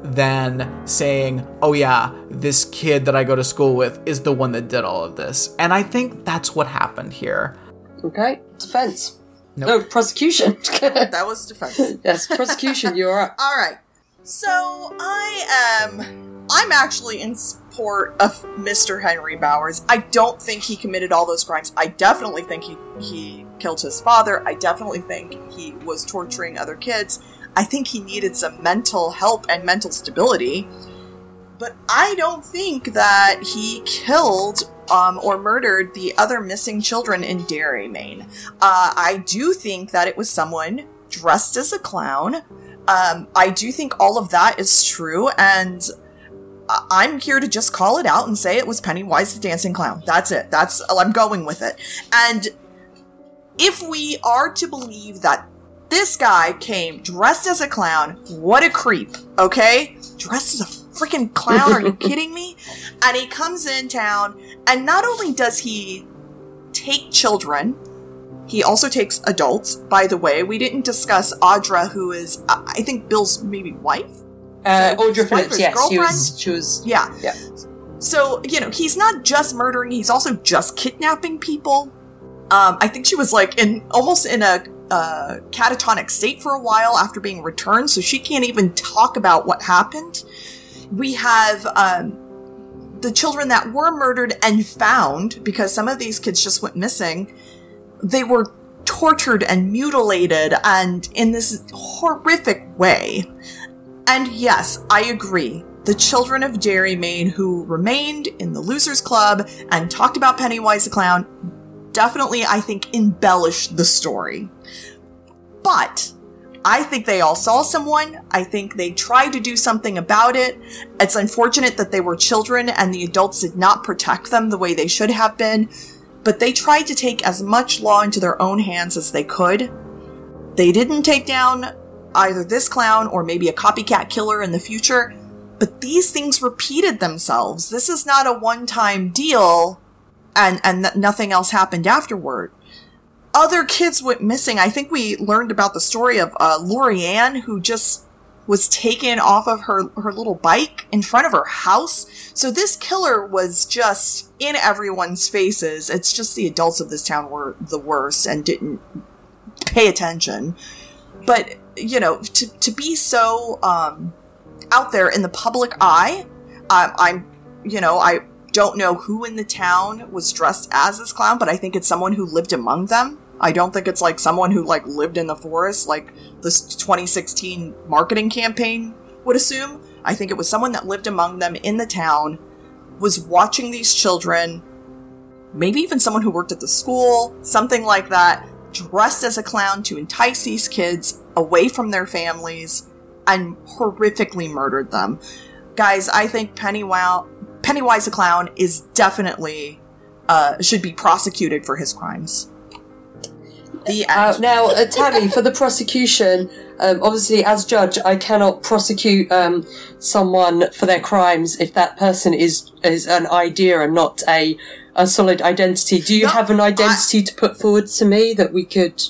than saying, "Oh yeah, this kid that I go to school with is the one that did all of this." And I think that's what happened here. Okay, defense. Nope. No, prosecution. that was defense. yes, prosecution. You're up. All right. So I am. I'm actually in support of Mr. Henry Bowers. I don't think he committed all those crimes. I definitely think he he killed his father. I definitely think he was torturing other kids. I think he needed some mental help and mental stability. But I don't think that he killed um, or murdered the other missing children in Derry, Maine. Uh, I do think that it was someone dressed as a clown. Um, I do think all of that is true, and I'm here to just call it out and say it was Pennywise the dancing clown. That's it. That's I'm going with it. And if we are to believe that this guy came dressed as a clown, what a creep, okay? Dressed as a freaking clown, are you kidding me? And he comes in town, and not only does he take children, he also takes adults. By the way, we didn't discuss Audra, who is, I think, Bill's maybe wife? Uh, So, Audra Phillips, yes, she was. She was. Yeah. Yeah. So, you know, he's not just murdering, he's also just kidnapping people. Um, I think she was like in almost in a uh, catatonic state for a while after being returned, so she can't even talk about what happened. We have um, the children that were murdered and found because some of these kids just went missing. They were tortured and mutilated and in this horrific way. And yes, I agree. The children of Derry Maine who remained in the Losers Club and talked about Pennywise the Clown definitely, I think, embellished the story. But I think they all saw someone. I think they tried to do something about it. It's unfortunate that they were children and the adults did not protect them the way they should have been. But they tried to take as much law into their own hands as they could. They didn't take down either this clown or maybe a copycat killer in the future, but these things repeated themselves. This is not a one-time deal and and th- nothing else happened afterward. Other kids went missing. I think we learned about the story of uh, Lori Ann, who just was taken off of her her little bike in front of her house. So this killer was just in everyone's faces. It's just the adults of this town were the worst and didn't pay attention. But you know, to to be so um, out there in the public eye, um, I'm you know I don't know who in the town was dressed as this clown, but I think it's someone who lived among them. I don't think it's like someone who like lived in the forest, like this 2016 marketing campaign would assume. I think it was someone that lived among them in the town, was watching these children, maybe even someone who worked at the school, something like that, dressed as a clown to entice these kids away from their families and horrifically murdered them. Guys, I think Pennywise, Pennywise the Clown is definitely uh, should be prosecuted for his crimes. The Uh, now, uh, Tammy, for the prosecution, um, obviously, as judge, I cannot prosecute um, someone for their crimes if that person is is an idea and not a a solid identity. Do you No, have an identity to put forward to me that we could?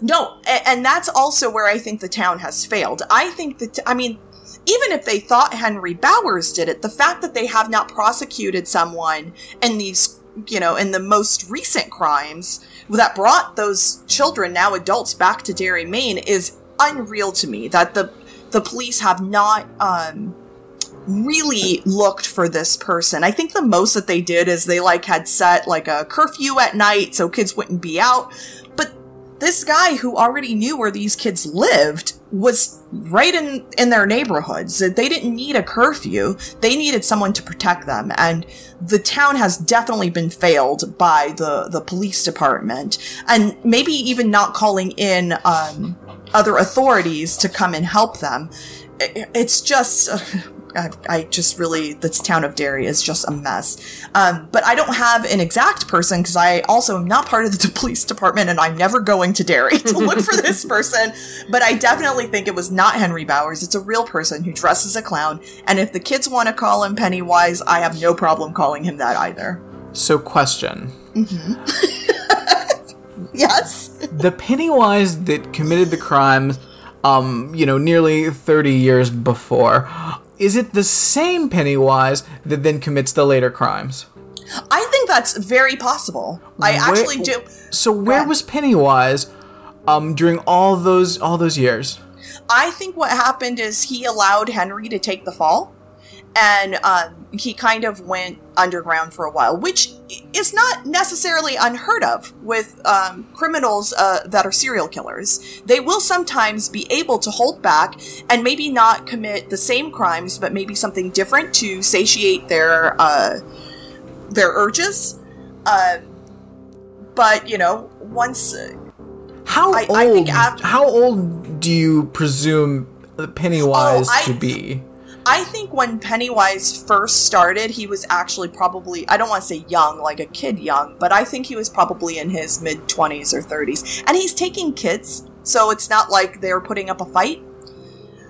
No, and that's also where I think the town has failed. I think that, I mean, even if they thought Henry Bowers did it, the fact that they have not prosecuted someone in these, you know, in the most recent crimes that brought those children, now adults, back to Derry, Maine is unreal to me. That the the police have not um, really looked for this person. I think the most that they did is they like had set like a curfew at night so kids wouldn't be out. But this guy who already knew where these kids lived was right in in their neighborhoods. They didn't need a curfew. They needed someone to protect them. And the town has definitely been failed by the the police department and maybe even not calling in um, other authorities to come and help them. I- It's just I, I just really this town of Derry is just a mess. Um, but I don't have an exact person because I also am not part of the police department and I'm never going to Derry to look for this person. But I definitely think it was not Henry Bowers. It's a real person who dresses a clown. And if the kids want to call him Pennywise, I have no problem calling him that either. So, question. Yes. the Pennywise that committed the crimes, um, you know, nearly 30 years before, is it the same Pennywise that then commits the later crimes? I think that's very possible. I Where- actually do. So where was Pennywise um during all those all those years? I think what happened is he allowed Henry to take the fall, and um, he kind of went underground for a while, which is not necessarily unheard of with um, criminals uh, that are serial killers. They will sometimes be able to hold back and maybe not commit the same crimes, but maybe something different to satiate their uh, their urges. Uh, but you know, once. How I- old? I think after- how old do you presume Pennywise Oh, I- to be? I think when Pennywise first started, he was actually probably, I don't want to say young, like a kid young, but I think he was probably in his mid 20s or 30s. And he's taking kids, so it's not like they're putting up a fight.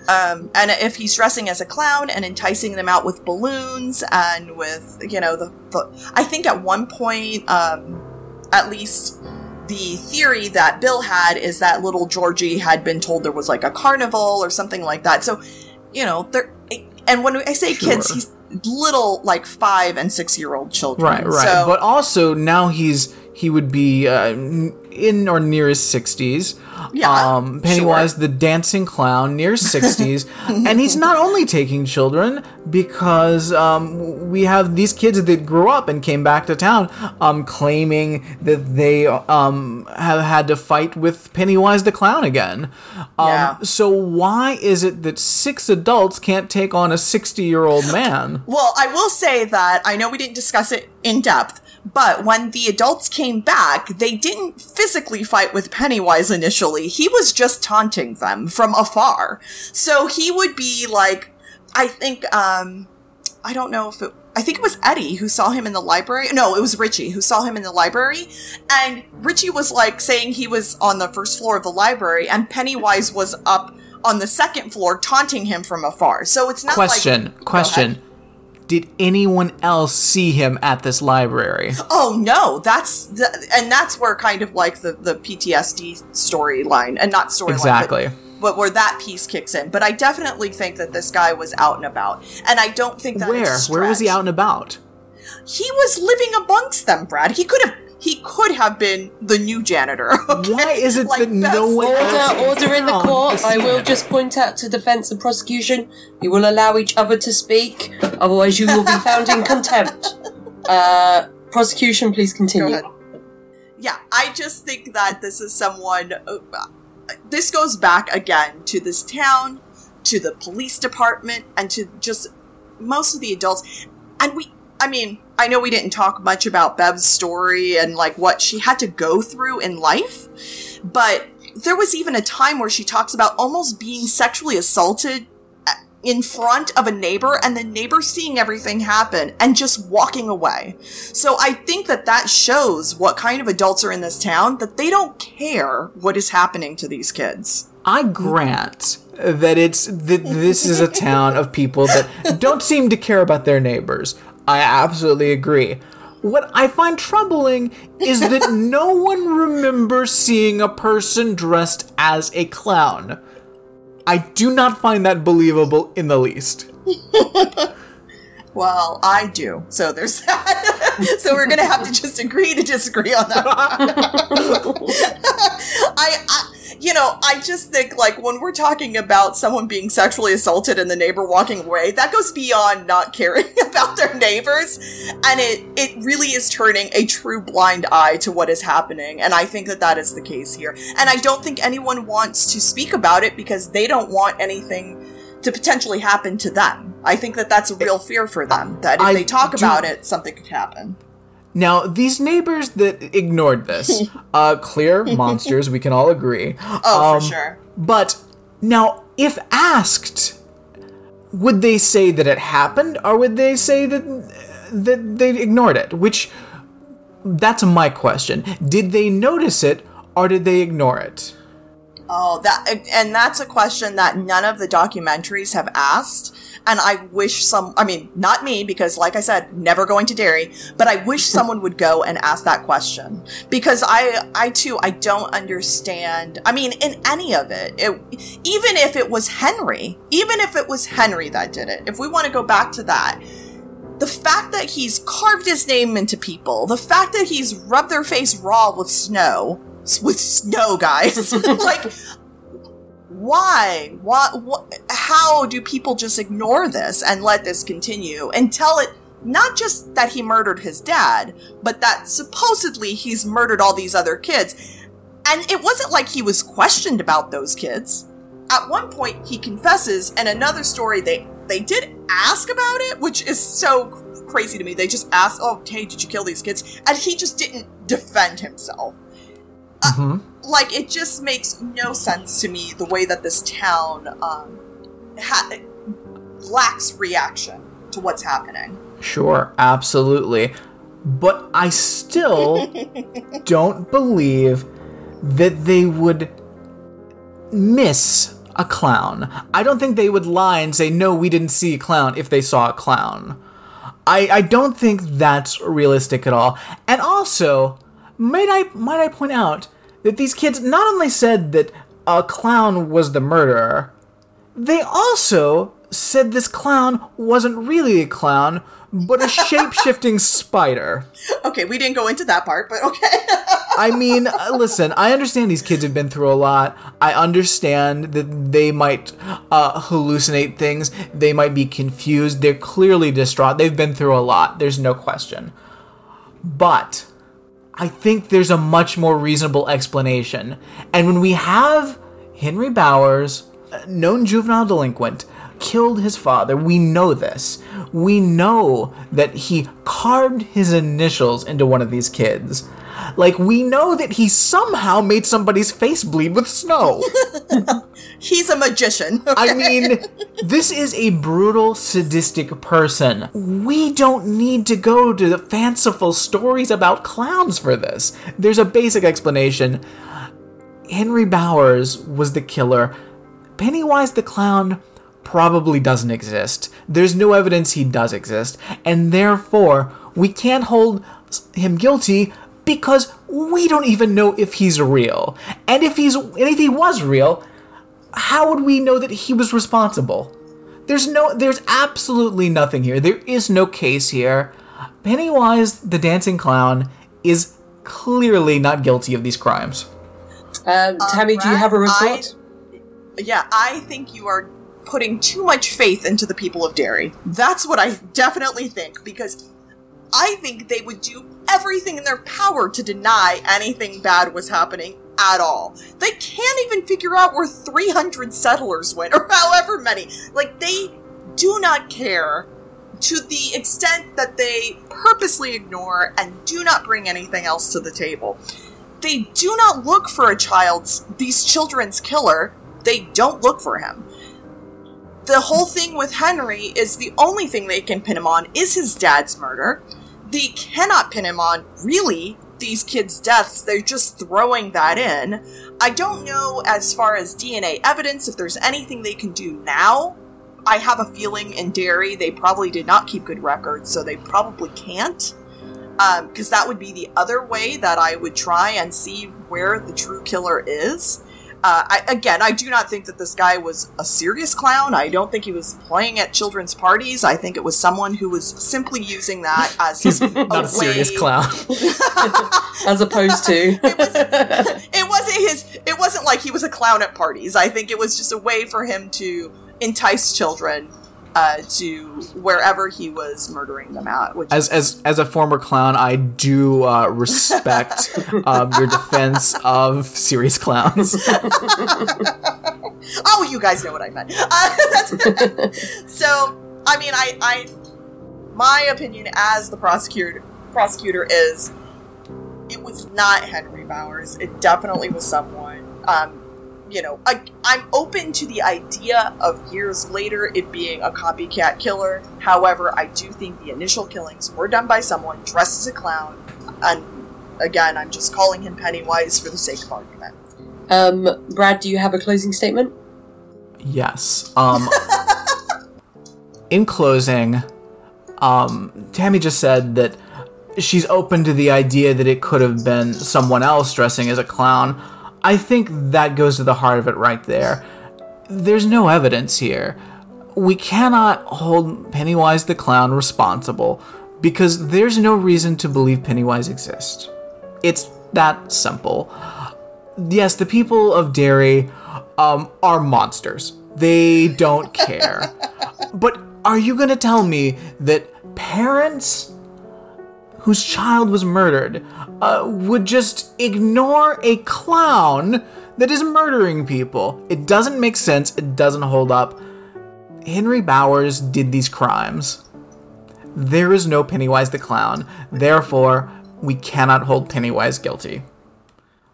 Um, and if he's dressing as a clown and enticing them out with balloons and with, you know, the, the I think at one point, um, at least the theory that Bill had is that little Georgie had been told there was like a carnival or something like that. So, you know, there. And when I say kids, he's little, like five and six year old children. Right, right. So, but also now he's he would be uh, in or near his sixties. Yeah, um, Pennywise the dancing clown, near sixties, and he's not only taking children because um, we have these kids that grew up and came back to town, um, claiming that they um have had to fight with Pennywise the clown again. Um, Yeah. So why is it that six adults can't take on a sixty-year-old man? Well, I will say that I know we didn't discuss it in depth, but when the adults came back, they didn't physically fight with Pennywise initially. He was just taunting them from afar. So he would be like, I think, um, I don't know if it, I think it was Eddie who saw him in the library. No, it was Richie who saw him in the library. And Richie was like saying he was on the first floor of the library and Pennywise was up on the second floor taunting him from afar. So it's not Question, like. Go question. Did anyone else see him at this library? Oh no, that's the, and that's where kind of like the the PTSD storyline and not storyline Exactly. but, but where that piece kicks in. But I definitely think that this guy was out and about, and I don't think that Where? Where was he out and about? He was living amongst them, Brad. He could have he could have been the new janitor. okay? Why is it Like, that no one else Order, order in the court. I will just point out to defence and prosecution, you will allow each other to speak, otherwise you will be found in contempt. Uh, prosecution, please continue. Yeah, I just think that this is someone. Uh, this goes back again to this town, to the police department, and to just most of the adults. And we, I mean, I know we didn't talk much about Bev's story and like what she had to go through in life, but there was even a time where she talks about almost being sexually assaulted uh, in front of a neighbor and the neighbor seeing everything happen and just walking away. So I think that that shows what kind of adults are in this town that they don't care what is happening to these kids. I grant that it's that this is a town of people that don't seem to care about their neighbors. I absolutely agree. What I find troubling is that no one remembers seeing a person dressed as a clown. I do not find that believable in the least. Well, I do. So there's that. so we're gonna have to just agree to disagree on that. I, I, you know, I just think like when we're talking about someone being sexually assaulted and the neighbor walking away, that goes beyond not caring about their neighbors, and it it really is turning a true blind eye to what is happening. And I think that that is the case here. And I don't think anyone wants to speak about it because they don't want anything to potentially happen to them. I think that that's a real fear for them. That if I they talk do- about it, something could happen. Now, these neighbors that ignored this, uh, clear monsters, we can all agree. Oh, Um, for sure. But now, if asked, would they say that it happened, or would they say that that they ignored it? Which that's my question. Did they notice it, or did they ignore it? Oh, that and that's a question that none of the documentaries have asked. And I wish some, I mean, not me, because like I said, never going to Derry, but I wish someone would go and ask that question. Because I, I too, I don't understand. I mean, in any of it, it even if it was Henry, even if it was Henry that did it, if we want to go back to that, the fact that he's carved his name into people, the fact that he's rubbed their face raw with snow, with snow, guys, like, why? What, what? How do people just ignore this and let this continue and tell it not just that he murdered his dad, but that supposedly he's murdered all these other kids? And it wasn't like he was questioned about those kids. At one point, he confesses, and another story they they did ask about it, which is so crazy to me. They just asked, "Oh, hey, did you kill these kids?" And he just didn't defend himself. Like it just makes no sense to me the way that this town um, ha- lacks reaction to what's happening. Sure, absolutely. But I still don't believe that they would miss a clown. I don't think they would lie and say, no, we didn't see a clown if they saw a clown. I, I don't think that's realistic at all. And also, might I might I point out that these kids not only said that a clown was the murderer, they also said this clown wasn't really a clown, but a shape shifting spider. Okay, we didn't go into that part, but okay. I mean, uh, listen, I understand these kids have been through a lot. I understand that they might uh, hallucinate things. They might be confused. They're clearly distraught. They've been through a lot. There's no question. But I think there's a much more reasonable explanation. And when we have Henry Bowers, known juvenile delinquent, killed his father, we know this. We know that he carved his initials into one of these kids. Like, we know that he somehow made somebody's face bleed with snow. He's a magician. I mean, this is a brutal, sadistic person. We don't need to go to the fanciful stories about clowns for this. There's a basic explanation. Henry Bowers was the killer. Pennywise the clown probably doesn't exist. There's no evidence he does exist, and therefore, we can't hold him guilty because we don't even know if he's real. And if he's and if he was real, how would we know that he was responsible? There's no there's absolutely nothing here. There is no case here. Pennywise the dancing clown is clearly not guilty of these crimes. Um, Tammy, do you have a Brad, retort? I- yeah, I think you are putting too much faith into the people of Derry. That's what I definitely think, because I think they would do everything in their power to deny anything bad was happening at all. They can't even figure out where 300 settlers went, or however many. Like, they do not care to the extent that they purposely ignore and do not bring anything else to the table. They do not look for a child's, these children's killer. They don't look for him. The whole thing with Henry is the only thing they can pin him on is his dad's murder. They cannot pin him on, really, these kids' deaths. They're just throwing that in. I don't know, as far as DNA evidence, if there's anything they can do now. I have a feeling in Derry they probably did not keep good records, so they probably can't um, because that would be the other way that I would try and see where the true killer is. Uh, I, again, I do not think that this guy was a serious clown. I don't think he was playing at children's parties. I think it was someone who was simply using that as He's not a serious clown. As opposed to. It wasn't his. It wasn't like he was a clown at parties. I think it was just a way for him to entice children uh, to wherever he was murdering them at. Which as as as a former clown, I do uh, respect um, your defense of serious clowns. oh, you guys know what I meant. Uh, that's, so, I mean, I, I, my opinion as the prosecutor prosecutor is, it was not Henry Bowers. It definitely was someone. Um, you know, I, I'm open to the idea of years later it being a copycat killer. However, I do think the initial killings were done by someone dressed as a clown, and again, I'm just calling him Pennywise for the sake of argument. Um, Brad, do you have a closing statement? Yes. Um in closing, um Tammy just said that she's open to the idea that it could have been someone else dressing as a clown. I think that goes to the heart of it right there. There's no evidence here. We cannot hold Pennywise the clown responsible because there's no reason to believe Pennywise exists. It's that simple. Yes, the people of Derry um, are monsters. They don't care. but are you going to tell me that parents whose child was murdered uh, would just ignore a clown that is murdering people? It doesn't make sense. It doesn't hold up. Henry Bowers did these crimes. There is no Pennywise the clown. Therefore, we cannot hold Pennywise guilty.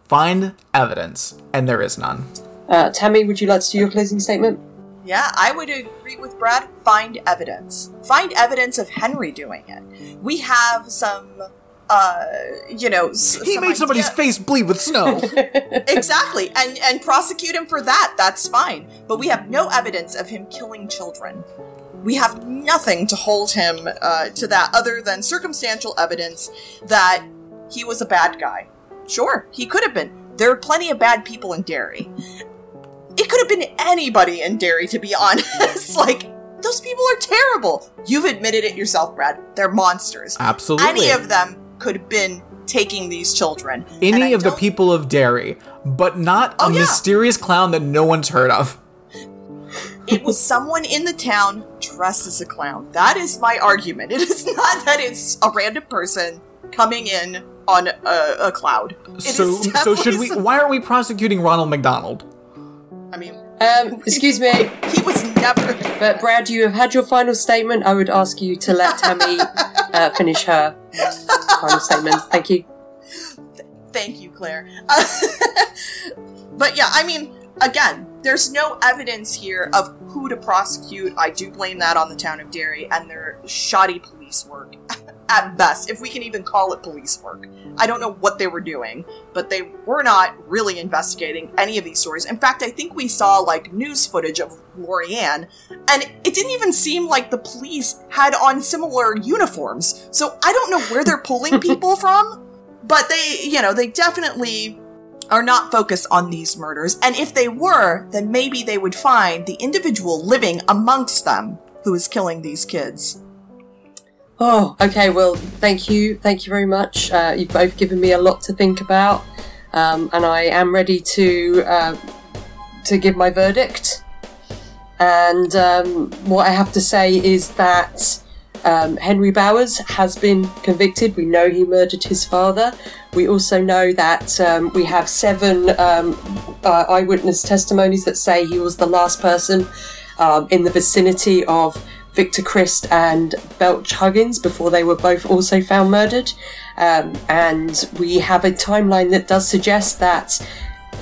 Find evidence, and there is none. Uh, Tammy, would you like to do your closing statement? Yeah, I would agree with Brad. Find evidence. Find evidence of Henry doing it. We have some, uh, you know, s- He some made somebody's face bleed with snow. exactly, and and prosecute him for that. That's fine. But we have no evidence of him killing children. We have nothing to hold him uh, to that other than circumstantial evidence that he was a bad guy. Sure, he could have been. There are plenty of bad people in Derry. It could have been anybody in Derry, to be honest. like, those people are terrible. You've admitted it yourself, Brad. They're monsters. Absolutely. Any of them could have been taking these children. Any of the don't- people of Derry, but not a Oh, yeah. mysterious clown that no one's heard of. it was someone in the town dressed as a clown. That is my argument. It is not that it's a random person coming in on a, a cloud. It is so, so should we? Why are we prosecuting Ronald McDonald? I mean, Um, excuse me, he was never. but Brad, you have had your final statement. I would ask you to let Tammy uh, finish her final statement. Thank you. Thank you, Claire. but yeah, I mean, again, there's no evidence here of who to prosecute. I do blame that on the town of Derry and their shoddy police work. At best, if we can even call it police work. I don't know what they were doing, but they were not really investigating any of these stories. In fact, I think we saw like news footage of Lorianne, and it didn't even seem like the police had on similar uniforms. So I don't know where they're pulling people from but they, you know, they definitely are not focused on these murders. And if they were, then maybe they would find the individual living amongst them who is killing these kids. Oh, okay. Well, thank you, thank you very much. Uh, you've both given me a lot to think about, um, and I am ready to uh, to give my verdict. And um, what I have to say is that um, Henry Bowers has been convicted. We know he murdered his father. We also know that um, we have seven um, uh, eyewitness testimonies that say he was the last person um, in the vicinity of Victor Criss and Belch Huggins before they were both also found murdered. Um, and we have a timeline that does suggest that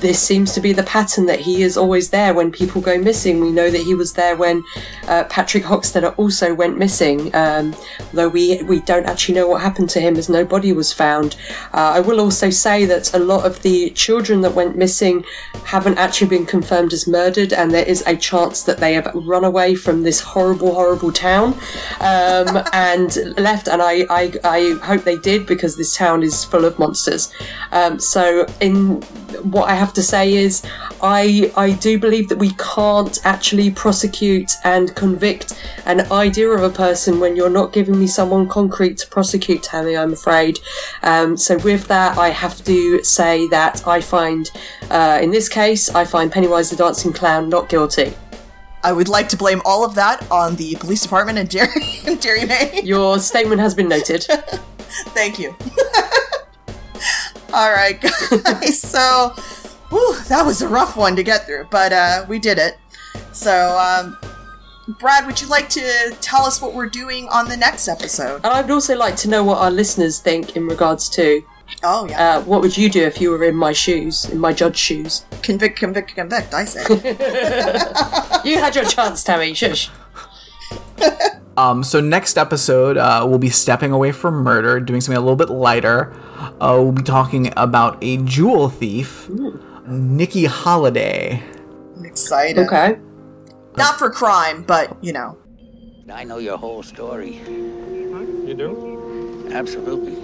this seems to be the pattern that he is always there when people go missing. We know that he was there when uh, Patrick Hockstetter also went missing, um, though we we don't actually know what happened to him as no body was found. Uh, I will also say that a lot of the children that went missing haven't actually been confirmed as murdered, and there is a chance that they have run away from this horrible, horrible town um, and left. And I, I I hope they did because this town is full of monsters. Um, so in what I have to say is, I I do believe that we can't actually prosecute and convict an idea of a person when you're not giving me someone concrete to prosecute, Tammy. I'm afraid. Um, so with that, I have to say that I find, uh, in this case, I find Pennywise the Dancing Clown not guilty. I would like to blame all of that on the police department and Derry, in Derry, Maine. Your statement has been noted. Thank you. all right, guys. So, whew, that was a rough one to get through, but uh, we did it. So, um, Brad, would you like to tell us what we're doing on the next episode? And I'd also like to know what our listeners think in regards to Oh, yeah. uh, what would you do if you were in my shoes, in my judge shoes. convict, convict, convict, I say. You had your chance, Tammy. Shush. Um, so next episode, uh, we'll be stepping away from murder, doing something a little bit lighter. Uh, we'll be talking about a jewel thief, Nicky Holiday. I'm excited. Okay. Not for crime, but, you know. I know your whole story. You do? Absolutely.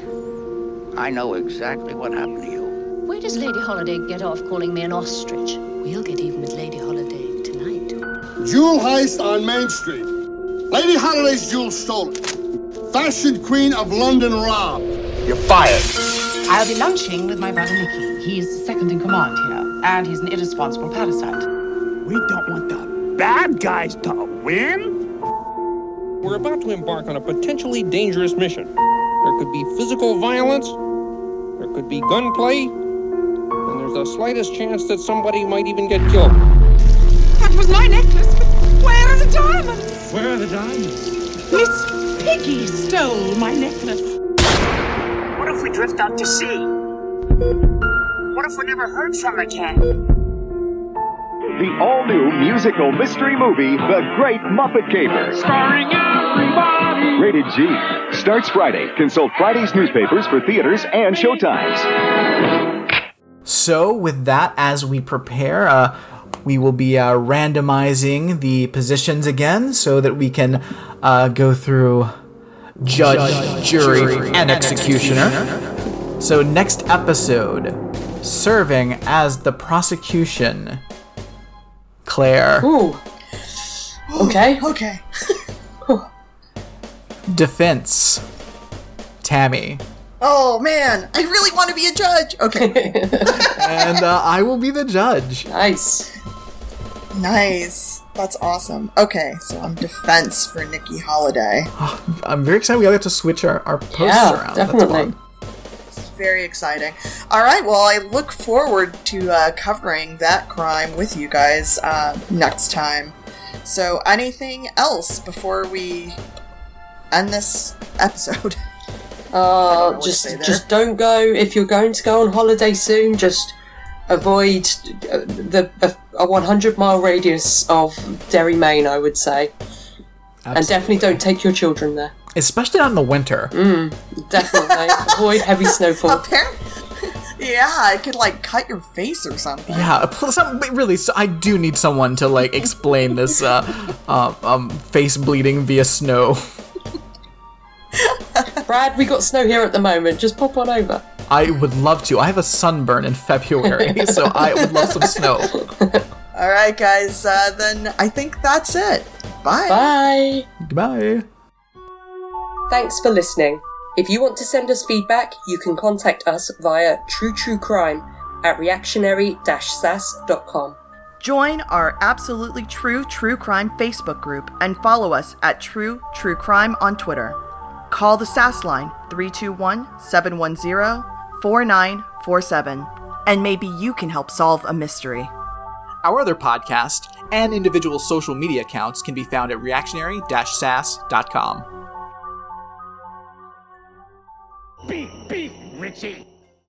I know exactly what happened to you. Where does Lady Holiday get off calling me an ostrich? We'll get even with Lady Holiday tonight. Jewel heist on Main Street. Lady Holiday's jewel stolen. Fashion queen of London robbed. You're fired. I'll be lunching with my brother Nicky. He's second in command here, and he's an irresponsible parasite. We don't want the bad guys to win. We're about to embark on a potentially dangerous mission. There could be physical violence, there could be gunplay, and there's the slightest chance that somebody might even get killed. That was my necklace, but where are the diamonds? Where are the diamonds? Miss Piggy stole my necklace. What if we drift out to sea? What if we never heard from her cat. The all new musical mystery movie, The Great Muppet Caper. Starring everybody. Rated G. Starts Friday. Consult Friday's newspapers for theaters and showtimes. So, with that, as we prepare, uh, we will be uh, randomizing the positions again so that we can uh, go through judge, jury, and executioner. So, next episode, serving as the prosecution, Claire. Ooh. Okay. Okay. Defense, Tammy. Oh man, I really want to be a judge. Okay. and uh, I will be the judge. Nice. nice. That's awesome. Okay, so I'm defense for Nicky Holiday. I'm very excited we all get to switch our, our posts Yeah, around. That's definitely. fun. It's very exciting. All right, well, I look forward to uh, covering that crime with you guys uh, next time. So, anything else before we end this episode? Uh, just just don't go if you're going to go on holiday soon. Just avoid uh, the a, a 100 mile radius of Derry, Maine. I would say, and definitely don't take your children there. Especially not in the winter. Mm, Definitely avoid heavy snowfall. Apparently, yeah, it could like cut your face or something. Yeah, plus, but really, so I do need someone to like explain this uh, uh, um, face bleeding via snow. Brad, we got snow here at the moment. Just pop on over. I would love to. I have a sunburn in February, so I would love some snow. All right, guys. Uh, then I think that's it. Bye. Bye. Goodbye. Thanks for listening. If you want to send us feedback, you can contact us via True True Crime at reactionary-sas.com. Join our absolutely true true crime Facebook group and follow us at True True Crime on Twitter. Call the SAS line 321 710 4947 and maybe you can help solve a mystery. Our other podcast and individual social media accounts can be found at reactionary-sas.com. Beep, beep, Richie.